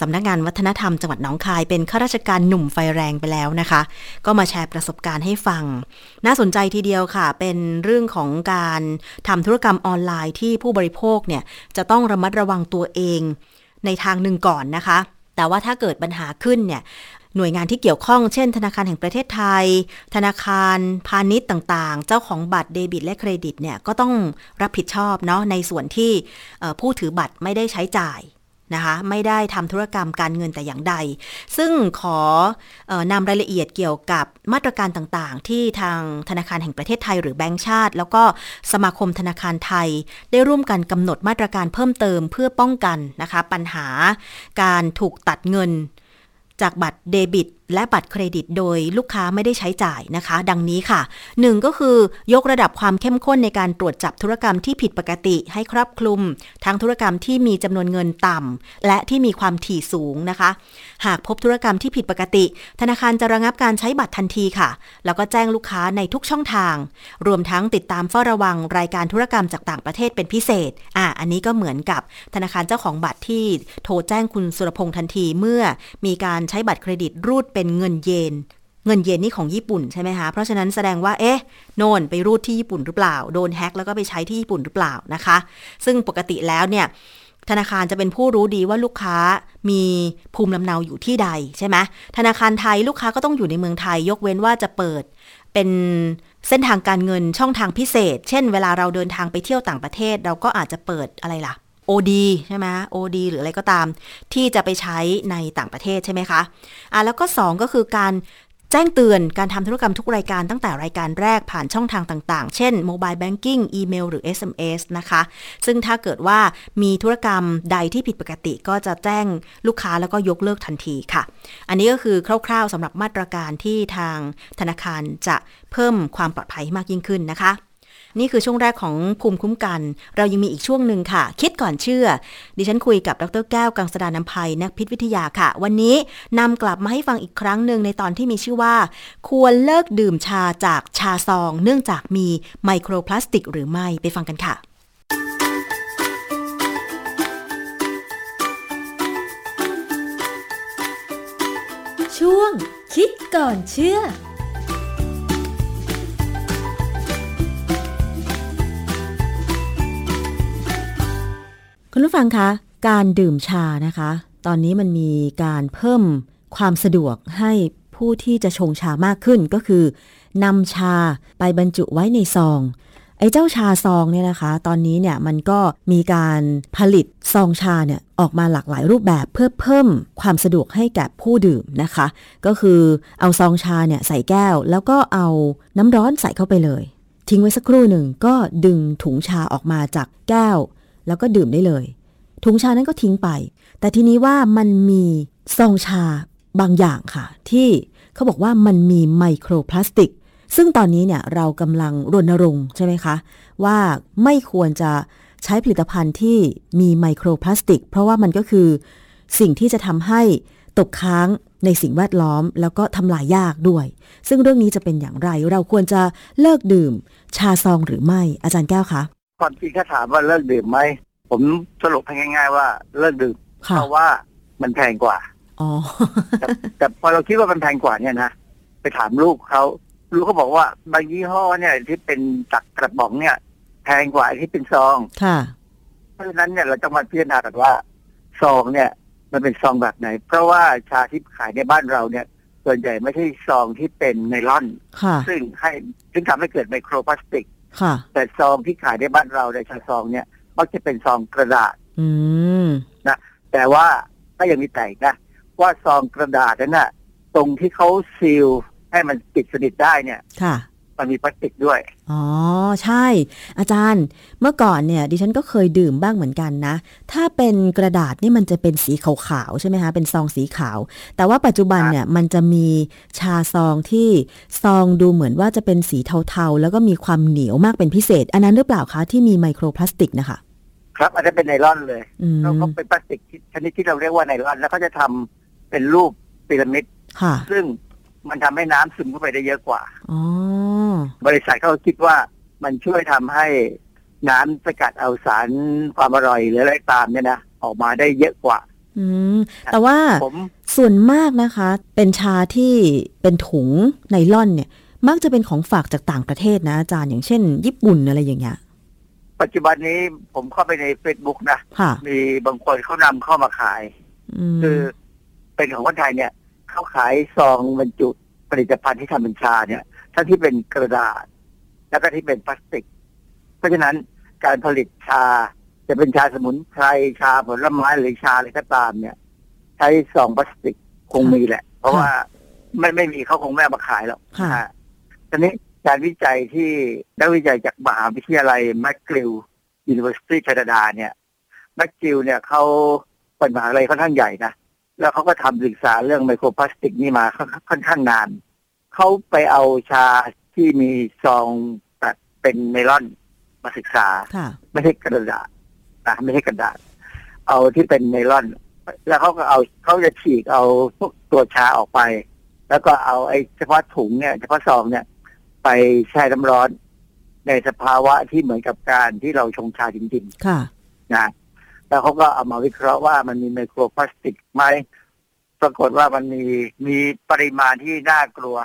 สำนักงานวัฒนธรรมจังหวัดหนองคายเป็นข้าราชการหนุ่มไฟแรงไปแล้วนะคะ ก็มาแชร์ประสบการณ์ให้ฟัง น่าสนใจทีเดียวค่ะ เป็นเรื่องของการทำธุรกรรมออนไลน์ที่ผู้บริโภคเนี่ยจะต้องระมัดระวังตัวเองในทางหนึ่งก่อนนะคะ แต่ว่าถ้าเกิดปัญหาขึ้นเนี่ยหน่วยงานที่เกี่ยวข้องเช่น ธนาคารแห่งประเทศไทย ธนาคารพาณิชย์ต่างๆ เจ้าของบัตรเดบิตและเครดิตเนี่ยก็ต้องรับผิดชอบเนาะในส่วนที่ผู้ถือบัตรไม่ได้ใช้จ่าย นะคะไม่ได้ทำธุรกรรมการเงินแต่อย่างใด ซึ่งขอนำรายละเอียดเกี่ยวกับมาตรการต่างๆ ที่ทางธนาคารแห่งประเทศไทยหรือแบงก์ชาติ แล้วก็สมาคมธนาคารไทย ได้ร่วมกันกำหนดมาตรการเพิ่มเติมเพื่อป้องกันนะคะปัญหาการถูกตัดเงิน จากบัตรเดบิตและบัตรเครดิตโดยลูกค้าไม่ได้ใช้จ่ายนะคะ ดังนี้ค่ะ 1 ก็คือยกระดับความเข้มข้นในการตรวจจับธุรกรรมที่ผิดปกติให้ครอบคลุม ทั้งธุรกรรมที่มีจำนวนเงินต่ำและที่มีความถี่สูงนะคะ หากพบธุรกรรมที่ผิดปกติ ธนาคารจะระงับการใช้บัตรทันทีค่ะ แล้วก็แจ้งลูกค้าในทุกช่องทาง รวมทั้งติดตามเฝ้าระวังรายการธุรกรรมจากต่างประเทศเป็นพิเศษอ่าอันนี้ก็เหมือนกับธนาคารเจ้าของบัตรที่โทรแจ้งคุณสุรพงษ์ทันทีเมื่อมีการใช้บัตรเครดิตรูดเป็นเงินเยน เงินเยนนี่ของญี่ปุ่นใช่ไหมคะ เพราะฉะนั้นแสดงว่า เอ๊ะ โน่นไปรูดที่ญี่ปุ่นหรือเปล่า โดนแฮ็กแล้วก็ไปใช้ที่ญี่ปุ่นหรือเปล่านะคะ ซึ่งปกติแล้วเนี่ยธนาคารจะเป็นผู้รู้ดีว่าลูกค้ามีภูมิลำเนาอยู่ที่ใดใช่ไหมธนาคารไทยลูกค้าก็ต้องอยู่ในเมืองไทย ยกเว้นว่าจะเปิด เป็นเส้นทางการเงินช่องทางพิเศษ เช่น เวลาเราเดินทางไปเที่ยวต่างประเทศ เราก็อาจจะเปิดอะไรล่ะ OD ใช่ไหม OD หรืออะไรก็ตาม ที่จะไปใช้ในต่างประเทศใช่ไหมคะอะแล้วก็ 2 ก็คือการแจ้งเตือนการทำธุรกรรมทุกรายการตั้งแต่รายการแรกผ่านช่องทางต่างๆ เช่นโมบายแบงกิ้งอีเมลหรือ SMS นะคะ ซึ่งถ้าเกิดว่ามีธุรกรรมใดที่ผิดปกติก็จะแจ้งลูกค้าแล้วก็ยกเลิกทันทีค่ะ อันนี้ก็คือคร่าวๆสำหรับมาตรการที่ทางธนาคารจะเพิ่มความปลอดภัยมากยิ่งขึ้นนะคะ นี่คือช่วงแรกของภูมิคุ้มกัน เรายังมีอีกช่วงหนึ่งค่ะ คิดก่อนเชื่อ ดิฉันคุยกับดรแก้วกังสดานนภัยนักพิษวิทยาค่ะ วันนี้นำกลับมาให้ฟังอีกครั้งหนึ่งในตอนที่มีชื่อว่า ควรเลิกดื่มชาจากชาซอง เนื่องจากมีไมโครพลาสติก หรือไม่ไปฟังกันค่ะช่วงคิดก่อนเชื่อ ผู้ฟังคะ การดื่มชานะคะ ตอนนี้มันมีการเพิ่มความสะดวกให้ผู้ที่จะชงชามากขึ้นก็คือนำชาไปบรรจุไว้ในซอง ไอ้เจ้าชาซองเนี่ยนะคะ ตอนนี้เนี่ยมันก็มีการผลิตซองชาเนี่ยออกมาหลากหลายรูปแบบเพื่อเพิ่มความสะดวกให้แก่ผู้ดื่มนะคะ ก็คือเอาซองชาเนี่ยใส่แก้ว แล้วก็เอาน้ำร้อนใส่เข้าไปเลย ทิ้งไว้สักครู่หนึ่งก็ดึงถุงชาออกมาจากแก้ว แล้วก็ดื่มได้เลย ถุงชานั้นก็ทิ้งไป แต่ทีนี้ว่ามันมีซองชาบางอย่างค่ะ ที่เขาบอกว่ามันมีไมโครพลาสติก ซึ่งตอนนี้เนี่ยเรากำลังรณรงค์ใช่ไหมคะ ว่าไม่ควรจะใช้ผลิตภัณฑ์ที่มีไมโครพลาสติก เพราะว่ามันก็คือสิ่งที่จะทำให้ตกค้างในสิ่งแวดล้อมแล้วก็ทำลายยากด้วย ซึ่งเรื่องนี้จะเป็นอย่างไร เราควรจะเลิกดื่ม ชาซองหรือไม่อาจารย์แก้วคะ ความจริงถ้าถามว่าเลิกดื่มไหม ผมสรุปให้ง่าย ๆ ว่าเลิกดื่มเพราะว่ามันแพงกว่า อ๋อแต่พอเราคิดว่ามันแพงกว่าเนี่ยนะไปถามลูกเขาลูกเขาบอกว่าบางยี่ห้อเนี่ยที่เป็นตักกระป๋องเนี่ย แพงกว่าที่เป็นซอง ค่ะ เพราะฉะนั้นเนี่ยเราต้องมาพิจารณากันว่าซองเนี่ย มันเป็นซองแบบไหน เพราะว่าชาที่ขายในบ้านเราเนี่ย ส่วนใหญ่ไม่ใช่ซองที่เป็นไนล่อนซึ่งให้ซึ่งทำให้เกิดไมโครพลาสติก แต่ซองที่ขายในบ้านเราในชาซองเนี่ยมักจะเป็นซองกระดาษนะแต่ว่าก็ยังมีแต่นะว่าซองกระดาษนั้นน่ะ ตรงที่เขาซีลให้มันปิดสนิทได้เนี่ย ค่ะ มันมีพลาสติกด้วย อ๋อ ใช่ อาจารย์ เมื่อก่อนเนี่ย ดิฉันก็เคยดื่มบ้างเหมือนกันนะ ถ้าเป็นกระดาษนี่มันจะเป็นสีขาวๆใช่ไหมคะ เป็นซองสีขาว แต่ว่าปัจจุบันเนี่ยมันจะมีชาซองที่ซองดูเหมือนว่าจะเป็นสีเทาๆ แล้วก็มีความเหนียวมากเป็นพิเศษ อันนั้นหรือเปล่าคะที่มีไมโครพลาสติกนะคะ ครับอันนั้นเป็นไนลอนเลยเขาก็เป็นพลาสติกชนิดที่เราเรียกว่าไนลอน แล้วเขาจะทำเป็นรูปพีระมิดซึ่งมันทำให้น้ำซึมเข้าไปได้เยอะกว่า บริษัทเขาคิดว่ามันช่วยทำให้น้ำสกัดเอาสารความอร่อยหรืออะไรตามเนี่ยนะออกมาได้เยอะกว่า อืม แต่ว่าส่วนมากนะคะ เป็นชาที่เป็นถุงไนล่อนเนี่ย มักจะเป็นของฝากจากต่างประเทศนะอาจารย์อย่างเช่น ญี่ปุ่นอะไรอย่างเงี้ยปัจจุบันนี้ผมเข้าไปในเฟซบุ๊กนะมีบางคนเขานำเข้ามาขาย คือเป็นของคนไทยเนี่ยเขาขายซองบรรจุผลิตภัณฑ์ที่ทำเป็นชาเนี่ย ทั้งที่เป็นกระดาษ แล้วก็ที่เป็นพลาสติก เพราะฉะนั้นการผลิตชาจะเป็นชาสมุนไพรชาผลไม้หรือชาอะไรก็ตามเนี่ย ใช้ซองพลาสติกคงมีแหละ เพราะว่าไม่ไม่มีเขาคงไม่มาขายหรอกค่ะตอนนี้การวิจัยที่นักวิจัยจากมหาวิทยาลัย McGill University แคนาดาเนี่ยMcGill เนี่ยเขาเป็นมหาลัยค่อนข้างใหญ่นะแล้วเขาก็ทำศึกษาเรื่องไมโครพลาสติกนี่มาค่อนข้างนาน เขาไปเอาชาที่มีซองตัดเป็นไนลอนมาศึกษาไม่ใช่กระดาษนะไม่ใช่กระดาษ เอาที่เป็นไนลอน แล้วเขาก็เอาเขาจะฉีกเอาพวกตัวชาออกไป แล้วก็เอาไอ้เฉพาะถุงเนี่ยเฉพาะซองเนี่ย ไปแช่น้ำร้อน ในสภาวะที่เหมือนกับการที่เราชงชาจริงๆค่ะนะแล้วเขาก็เอามาวิเคราะห์ว่ามันมีไมโครพลาสติกไหมปรากฏว่ามันมีมีปริมาณที่น่ากลัว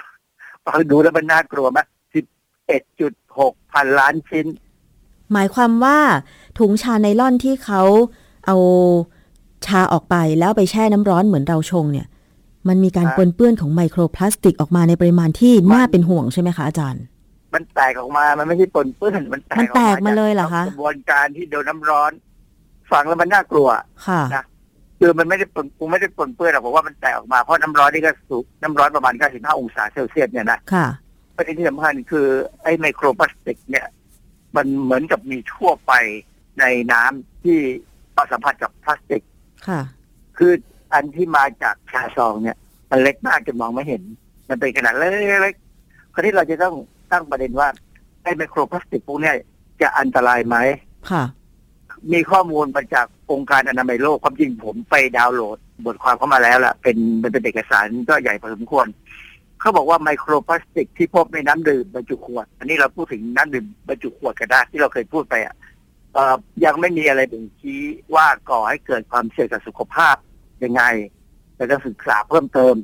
ฟังดูแล้วมันน่ากลัวไหมสิบเอ็ดจุดหกพันล้านชิ้น หมายความว่าถุงชาไนล่อนที่เขาเอาชาออกไปแล้วไปแช่น้ำร้อนเหมือนเราชงเนี่ย มันมีการปนเปื้อนของไมโครพลาสติกออกมาในปริมาณที่น่าเป็นห่วงใช่ไหมคะอาจารย์ มันแตกออกมา มันไม่ใช่ปนเปื้อน มันแตกมันแตกมาเลยเหรอคะกระบวนการที่โดนน้าร้อน ฟังแล้วมันน่ากลัวค่ะนะ คือมันไม่ได้ปนกูไม่ได้ปนเปื้อนหรอกเพราะว่ามันแตกออกมาเพราะน้ำร้อนนี่ก็สูงน้ำร้อนประมาณ 95 องศาเซลเซียสเนี่ยนะค่ะประเด็นที่สำคัญคือไอ้ไมโครพลาสติก เนี่ย มันเหมือนกับมีทั่วไปในน้ำที่สัมผัสกับพลาสติก ค่ะ คืออันที่มาจากชาซองเนี่ย มันเล็กมากจนมองไม่เห็น มันเป็นขนาดเล็กๆคราวนี้เราจะต้องตั้งประเด็นว่าไอ้ไมโครพลาสติกพวกนี้จะอันตรายไหมค่ะ มีข้อมูลมาจากองค์การอนามัยโลกความจริงผมไปดาวน์โหลด บทความเข้ามาแล้วล่ะ เป็นเป็นเอกสารก็ใหญ่พอสมควรเขาบอกว่าไมโครพลาสติกที่พบในน้ำดื่มบรรจุขวด อันนี้เราพูดถึงน้ำดื่มบรรจุขวดกันได้ที่เราเคยพูดไปอะยังไม่มีอะไรบ่งชี้ว่าก่อให้เกิดความเสี่ยงต่อสุขภาพยังไงแต่ต้องศึกษาเพิ่มเติม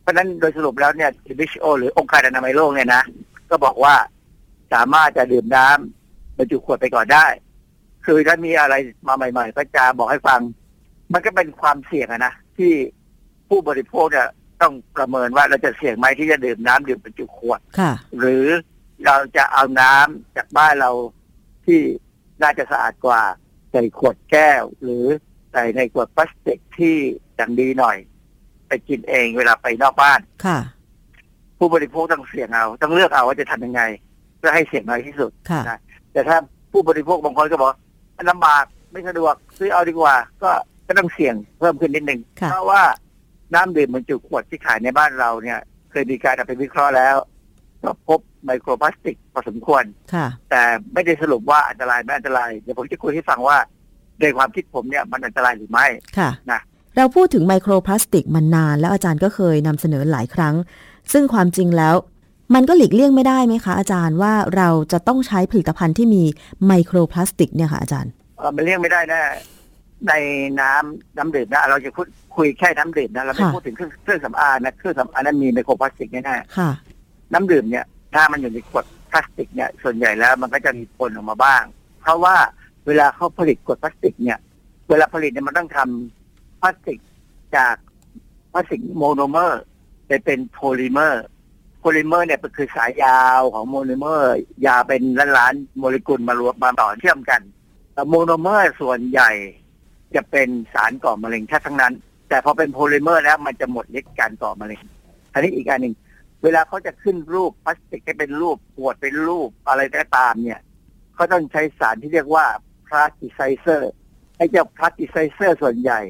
เพราะนั้นโดยสรุปแล้วเนี่ย WHO หรือองค์การอนามัยโลกเนี่ยนะ ก็บอกว่าสามารถจะดื่มน้ำบรรจุขวดไปก่อนได้ คือถ้ามีอะไรมาใหม่ ๆ ก็จะบอกให้ฟัง มันก็เป็นความเสี่ยงนะที่ผู้บริโภคเนี่ยต้องประเมินว่าเราจะเสี่ยงไหมที่จะดื่มน้ำดื่มบรรจุขวดค่ะหรือเราจะเอาน้ำจากบ้านเราที่น่าจะสะอาดกว่าใส่ขวดแก้ว หรือใส่ในขวดพลาสติกที่อย่างดีหน่อย ไปกินเองเวลาไปนอกบ้านค่ะ ผู้บริโภคต้องเสี่ยงเอา ต้องเลือกเอาว่าจะทำยังไง เพื่อให้เสี่ยงน้อยที่สุดค่ะนะแต่ถ้าผู้บริโภคบางคนก็บอกมัน ลำบากไม่สะดวกซื้อเอาดีกว่า ก็ก็ต้องเสี่ยงเพิ่มขึ้นนิดนึงค่ะ เพราะว่าน้ำดื่มบรรจุขวดที่ขายในบ้านเราเนี่ย เคยมีการเอาไปวิเคราะห์แล้ว ก็พบไมโครพลาสติกพอสมควร ค่ะ แต่ไม่ได้สรุปว่าอันตรายไม่อันตราย เดี๋ยวผมจะคุยให้ฟังว่าในความคิดผมเนี่ยมันอันตรายหรือไม่ ค่ะ นะ เราพูดถึงไมโครพลาสติกมานานแล้วอาจารย์ก็เคยนำเสนอหลายครั้ง ซึ่งความจริงแล้ว มันก็หลีกเลี่ยงไม่ได้ไหมคะอาจารย์ว่าเราจะต้องใช้ผลิตภัณฑ์ที่มีไมโครพลาสติกเนี่ยค่ะอาจารย์เอ่อมันเลี่ยงไม่ได้แน่ในน้ำน้ำดื่มนะเราจะคุยคุยแค่น้ำดื่มนะเราไม่ค่ะพูดถึงเครื่องเครื่องสำอางนะเครื่องสำอางนั้นมีไมโครพลาสติกแน่ๆค่ะน้ำดื่มเนี่ย ถ้ามันอยู่ในขวดพลาสติกเนี่ย ส่วนใหญ่แล้วมันก็จะมีปนออกมาบ้าง เพราะว่าเวลาเขาผลิตขวดพลาสติกเนี่ย เวลาผลิตเนี่ยมันต้องทำพลาสติกจากพลาสติกโมโนเมอร์ไปเป็นโพลิเมอร์ โพลิเมอร์เนี่ยคือสายยาวของโมโนเมอร์ ยาเป็นล้านๆโมเลกุลมารวมมาต่อเชื่อมกันโมโนเมอร์ส่วนใหญ่จะเป็นสารก่อมะเร็งแค่ทั้งนั้น แต่พอเป็นโพลิเมอร์แล้วมันจะหมดฤทธิ์การก่อมะเร็งอันนี้อีกอันหนึ่งเวลาเขาจะขึ้นรูปพลาสติกให้เป็นรูปขวดเป็นรูปอะไรก็ตามเนี่ยเขาต้องใช้สารที่เรียกว่า plasticizer ไอ้เจ้า plasticizer ส่วนใหญ่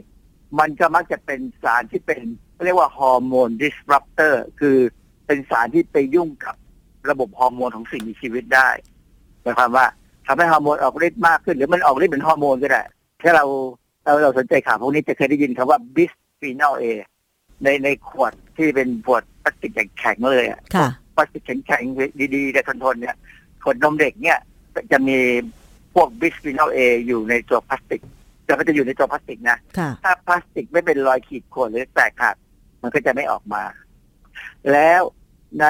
มันก็มักจะเป็นสารที่เป็นเรียกว่า hormone disruptor คือ เป็นสารที่ไปยุ่งกับระบบฮอร์โมนของสิ่งมีชีวิตได้หมายความว่าทำให้ฮอร์โมนออกฤทธิ์มากขึ้น หรือมันออกฤทธิ์เป็นฮอร์โมนก็ได้ถ้าเราเราเราสนใจข่าวพวกนี้จะเคยได้ยินคำว่า bis phenol A ในในขวดที่เป็นขวดพลาสติกแข็งๆเลยอะค่ะพลาสติกแข็งๆดีๆแต่ทนๆเนี่ยขวดนมเด็กเนี่ยจะมีพวก bisphenol A อยู่ในตัวพลาสติก แต่ก็จะอยู่ในตัวพลาสติกนะค่ะถ้าพลาสติกไม่เป็นรอยขีดข่วนหรือแตกหักมันก็จะไม่ออกมา แล้ว ใน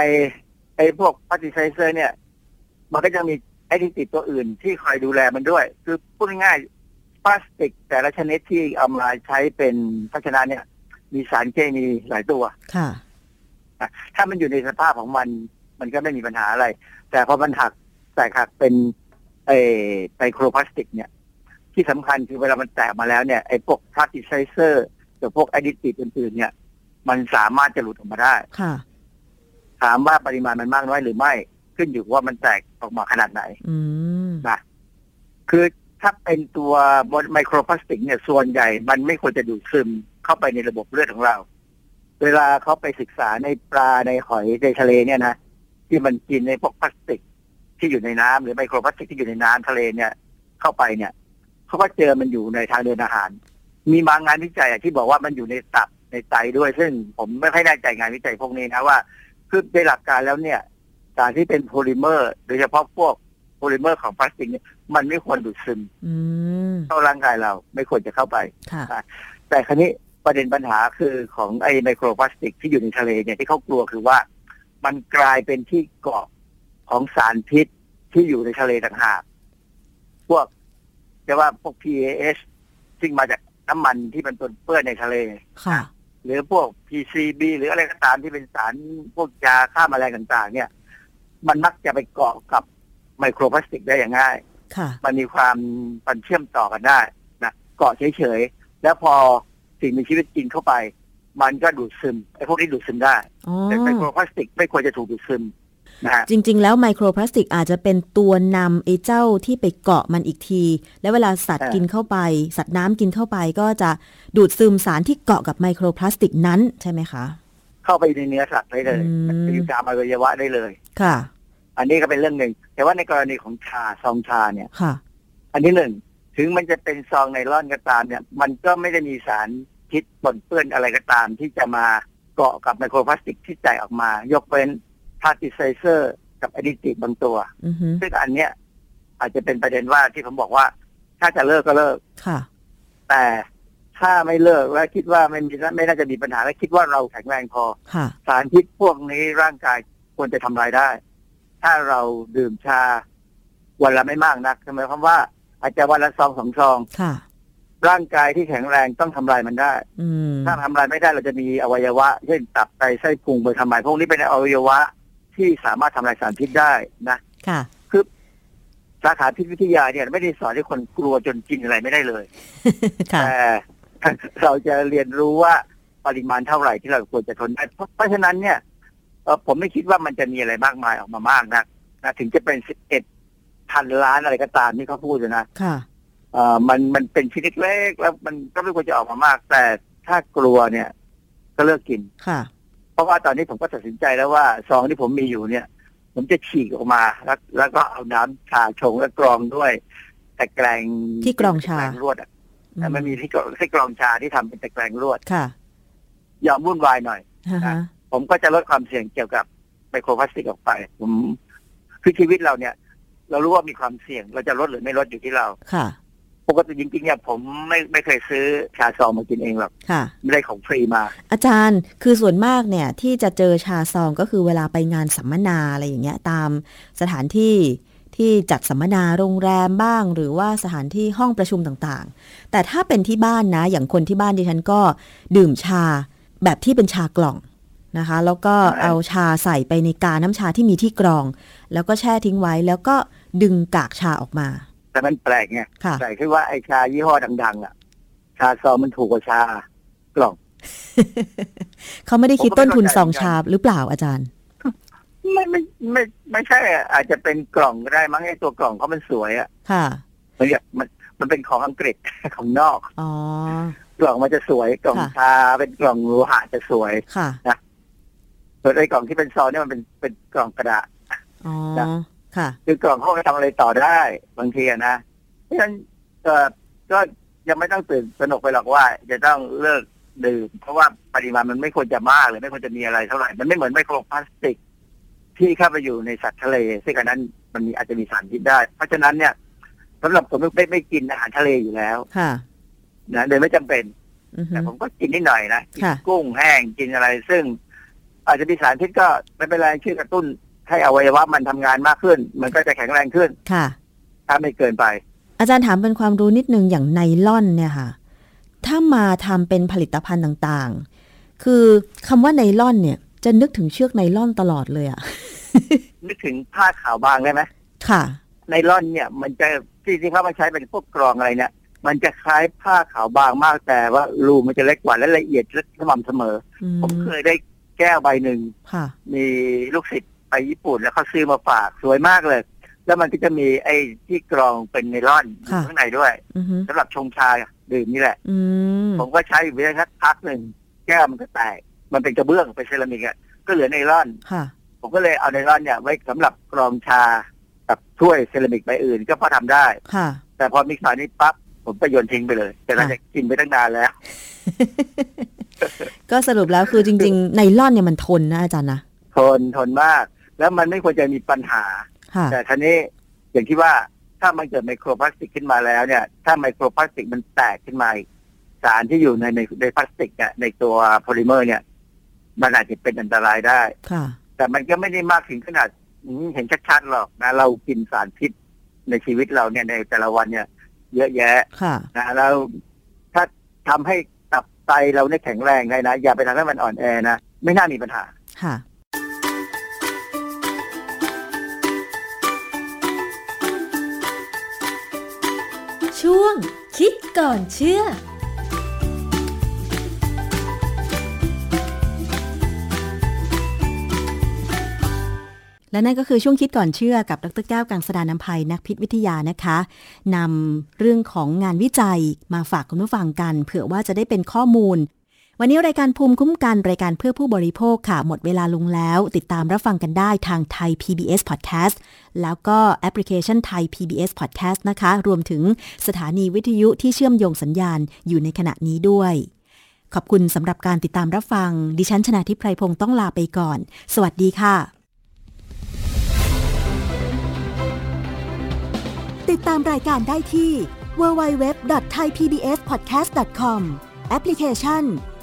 ไอ้พวก plasticizer เนี่ย มันก็จะมีไอ้ที่ติดตัวอื่นที่คอยดูแลมันด้วย คือพูดง่ายๆพลาสติก แต่ละชนิดที่เอามาใช้เป็นภาชนะเนี่ย มีสารเคมีหลายตัวค่ะถ้ามันอยู่ในสภาพของมัน มันก็ไม่มีปัญหาอะไร แต่พอมันหักแตกหักเป็นไอไมโครพลาสติก เนี่ย ที่สำคัญคือเวลามันแตกมาแล้วเนี่ยไอพวกพลาสติไซเซอร์หรือพวกแอดดิทีฟอื่นๆเนี่ย มันสามารถจะหลุดออกมาได้ค่ะ ถามว่าปริมาณมันมากน้อยหรือไม่ ขึ้นอยู่กับว่ามันแตกออกมาขนาดไหนอืมนะคือถ้าเป็นตัวไมโครพลาสติก เนี่ย ส่วนใหญ่มันไม่ควรจะดูดซึมเข้าไปในระบบเลือดของเรา เวลาเขาไปศึกษาในปลาในหอยในทะเลเนี่ยนะที่มันกินในพวกพลาสติก ที่อยู่ในน้ำหรือไมโครพลาสติกที่อยู่ในน้ำทะเลเนี่ย เข้าไปเนี่ยเขาก็เจอมันอยู่ในทางเดินอาหาร มีบางงานวิจัยอะที่บอกว่ามันอยู่ในตับในไตด้วย ซึ่งผมไม่ค่อยแน่ใจงานวิจัยพวกนี้นะว่า คือในหลักการแล้วเนี่ย สารที่เป็นโพลิเมอร์ โดยเฉพาะพวกโพลิเมอร์ของพลาสติกเนี่ยมันไม่ควรดูดซึมอืมเข้าร่างกายเราไม่ควรจะเข้าไปค่ะแต่คราวนี้ประเด็นปัญหาคือของไอ้ไมโครพลาสติกที่อยู่ในทะเลเนี่ยที่เขากลัวคือว่า มันกลายเป็นที่เกาะของสารพิษที่อยู่ในทะเลต่างหาก พวกจะว่าพวก PAH ซึ่งมาจากน้ำมันที่มันปนเปื้อนในทะเลค่ะ หรือพวก PCB หรืออะไรก็ตามที่เป็นสารพวกยาฆ่าแมลงต่าง ๆ เนี่ย มันมักจะไปเกาะกับไมโครพลาสติกได้อย่างง่ายค่ะมันมีความมันเชื่อมต่อกันได้นะเกาะเฉยๆ แล้วพอสิ่งมีชีวิตกินเข้าไป มันก็ดูดซึมไอ้พวกนี้ดูดซึมได้อ๋อแต่ไมโครพลาสติกไม่ควรจะถูกดูดซึม นะฮะจริง ๆ แล้วไมโครพลาสติกอาจจะเป็นตัวนำไอ้เจ้าที่ไปเกาะมันอีกที แล้วเวลาสัตว์อ่ากิกินเข้าไป สัตว์น้ำกินเข้าไปก็จะดูดซึมสารที่เกาะกับไมโครพลาสติกนั้นใช่ไหมคะ เข้าไปในเนื้อสัตว์ได้เลยอืมมันไปอยู่ตามอวัยวะได้เลย ค่ะ อันนี้ก็เป็นเรื่องหนึ่ง แต่ว่าในกรณีของชาซองชาเนี่ยค่ะ อันที่หนึ่งถึงมันจะเป็นซองไนล่อนก็ตามเนี่ย มันก็ไม่ได้มีสารพิษปนเปื้อนอะไรก็ตามที่จะมาเกาะกับไมโครพลาสติกที่แตกออกมา ยกเว้น พลาสติไซเซอร์กับอะดิทีฟบางตัวอือฮึซึ่งอันเนี้ย อาจจะเป็นประเด็นว่าที่ผมบอกว่า ถ้าจะเลิกก็เลิกค่ะ แต่ถ้าไม่เลิกและคิดว่าไม่มีไม่น่าจะมีปัญหาและคิดว่าเราแข็งแรงพอค่ะสารพิษพวกนี้ร่างกายควรจะทำลายได้ ถ้าเราดื่มชา วันละไม่มากนักหมายความว่า อาจจะวันละซองสองซองค่ะร่างกายที่แข็งแรงต้องทำลายมันได้ถ้าทำลายไม่ได้เราจะมีอวัยวะ เช่นตับไตไส้พุงไปทำลายพวกนี้เป็นอวัยวะ ที่สามารถทำลายสารพิษได้นะค่ะ คือสาขาพิษวิทยาเนี่ย ไม่ได้สอนให้คนกลัวจนกินอะไรไม่ได้เลยแต่เราจะเรียนรู้ว่าปริมาณเท่าไหร่ที่เราควรจะทนได้ เพราะฉะนั้นเนี่ยผมไม่คิดว่ามันจะมีอะไรมากมายออกมามากนะนะถึงจะเป็นสิบเอ็ดพันล้านอะไรก็ตามที่เขาพูดนะค่ะเอ่อมันมันเป็นชิ้นเล็กๆแล้วมันก็ไม่ควรจะออกมามาก แต่ถ้ากลัวเนี่ย ก็เลิกกินค่ะ เพราะว่าตอนนี้ผมก็ตัดสินใจแล้วว่าซองที่ผมมีอยู่เนี่ย ผมจะฉีกออกมาแล้วแล้วก็เอาน้ำชาชงและกรองด้วย แต่แกรงที่กรองชาลวดอะแต่มันมีที่กรองที่กรองชาที่ทำเป็นตะแกรงลวดค่ะ ยอมวุ่นวายหน่อยผมก็จะลดความเสี่ยงเกี่ยวกับไมโครพลาสติกออกไป ผมคือชีวิตเราเนี่ย เรารู้ว่ามีความเสี่ยง เราจะลดหรือไม่ลดอยู่ที่เราค่ะ ปกติจริงๆเนี่ยผมไม่ไม่เคยซื้อชาซองมากินเองหรอกค่ะ ไม่ได้ของฟรีมา อาจารย์คือส่วนมากเนี่ยที่จะเจอชาซองก็คือเวลาไปงานสัมมนาอะไรอย่างเงี้ยตามสถานที่ที่จัดสัมมนาโรงแรมบ้าง หรือว่าสถานที่ห้องประชุมต่างๆ แต่ถ้าเป็นที่บ้านนะ อย่างคนที่บ้านดิฉันก็ดื่มชาแบบที่เป็นชากล่องนะคะ แล้วก็เอาชาใส่ไปในกาน้ำชาที่มีที่กรอง แล้วก็แช่ทิ้งไว้แล้วก็ดึงกากชาออกมา แต่มันแปลกไงแปลกคือว่าไอชายี่ห้อดังๆอะ ชาซองมันถูกกว่าชากล่อง เขาไม่ได้คิดต้นทุนซองชาหรือเปล่าอาจารย์ ไม่ไม่ไม่ไม่ใช่อาจจะเป็นกล่องก็ได้มั้งไอตัวกล่องเขามันสวยอะค่ะมันมันมันเป็นของอังกฤษ ของนอก อ๋อ กล่องมันจะสวยกล่องชาเป็นกล่องโลหะจะสวยค่ะนะส่วนไอ้กล่องที่เป็นซองเนี่ยมันเป็นเป็นกล่องกระดาษ อ๋อ ค่ะคือกล่องเขาไปทำอะไรต่อได้ บางทีนะเพราะฉะนั้นก็ยังไม่ต้องตื่นสนุกไปหรอกว่า จะต้องเลิกดื่มเพราะว่าปริมาณมันไม่ควรจะมากเลยไม่ควรจะมีอะไรเท่าไหร่ มันไม่เหมือนไมโครพลาสติก ที่เข้าไปอยู่ในสัตว์ทะเล ซึ่งอันนั้นมันมีอาจจะมีสารพิษได้ เพราะฉะนั้นเนี่ยสำหรับผมไม่ไม่กินอาหารทะเลอยู่แล้วค่ะนะโดยไม่จำเป็นแต่ผมก็กินนิดหน่อยนะกินกุ้งแห้งกินอะไร ซึ่ง อาจจะมีสารพิษก็ไม่เป็นไรชื่อกระตุ้น ให้อวัยวะมันทำงานมากขึ้น มันก็จะแข็งแรงขึ้นค่ะ ถ้าไม่เกินไป อาจารย์ถามเป็นความรู้นิดนึงอย่างไนล่อนเนี่ยค่ะ ถ้ามาทำเป็นผลิตภัณฑ์ต่างๆ คือคำว่าไนล่อนเนี่ย จะนึกถึงเชือกไนล่อนตลอดเลยอะนึกถึงผ้าขาวบางได้ไหมค่ะ ไนล่อนเนี่ย มันจะจริงๆเขามาใช้เป็นพวกกรองอะไรเนี่ยมันจะคล้ายผ้าขาวบางมากแต่ว่ารูมันจะเล็กกว่าและละเอียดและสม่ำเสมอ ผมเคยได้แก้วใบหนึ่งมีลูกศิษย์ ไปญี่ปุ่นแล้วเขาซื้อมาฝากสวยมากเลย แล้วมันก็จะมีไอ้ที่กรองเป็นไนล่อนอยู่ข้างในด้วยสำหรับชงชาดื่มนี่แหละผมก็ใช้อยู่ได้สักพักหนึ่งแก้วมันก็แตกมันเป็นกระเบื้องเป็นเซรามิกอะก็เหลือไนล่อนผมก็เลยเอาไนล่อนเนี่ยไว้สำหรับกรองชากับถ้วยเซรามิกใบอื่นก็พอทำได้แต่พอมิกซ์านี้ปั๊บผมก็โยนทิ้งไปเลย แต่เราจะกินไปตั้งนานแล้ว ก็สรุปแล้วคือจริงๆไนลอนเนี่ยมันทนนะอาจารย์นะทนทนมาก แล้วมันไม่ควรจะมีปัญหา แต่ทีนี้อย่างที่ว่าถ้ามันเกิดไมโครพลาสติกขึ้นมาแล้วเนี่ย ถ้าไมโครพลาสติกมันแตกขึ้นมาสารที่อยู่ในในในพลาสติกเนี่ยในตัวโพลิเมอร์ เนี่ย มันอาจจะเป็นอันตรายได้แต่มันก็ไม่ได้มากถึงขนาดเห็นชัดๆหรอกนะ เรากินสารพิษในชีวิตเราเนี่ยในแต่ละวันเนี่ย เยอะแยะนะแล้วถ้าทำให้ตับไตเราเนี่ยแข็งแรงได้นะอย่าไปทำให้มันอ่อนแอนะไม่น่ามีปัญหาค่ะ ช่วง คิดก่อนเชื่อและนั่นก็คือช่วงคิดก่อนเชื่อกับดรแก้วกังสดานนภัยนักพิษวิทยานะคะนำเรื่องของงานวิจัยมาฝากคุณผู้ฟังกัน เผื่อว่าจะได้เป็นข้อมูล วันนี้รายการภูมิคุ้มกันรายการเพื่อผู้บริโภคค่ะ หมดเวลาลงแล้ว ติดตามรับฟังกันได้ทางไทย PBS Podcast แล้วก็แอปพลิเคชันไทย PBS Podcast นะคะ รวมถึงสถานีวิทยุที่เชื่อมโยงสัญญาณอยู่ในขณะนี้ด้วย ขอบคุณสำหรับการติดตามรับฟัง ดิฉันชนะทิพไพรพงศ์ต้องลาไปก่อน สวัสดีค่ะ ติดตามรายการได้ที่ www.thaipbspodcast.com แอปพลิเคชัน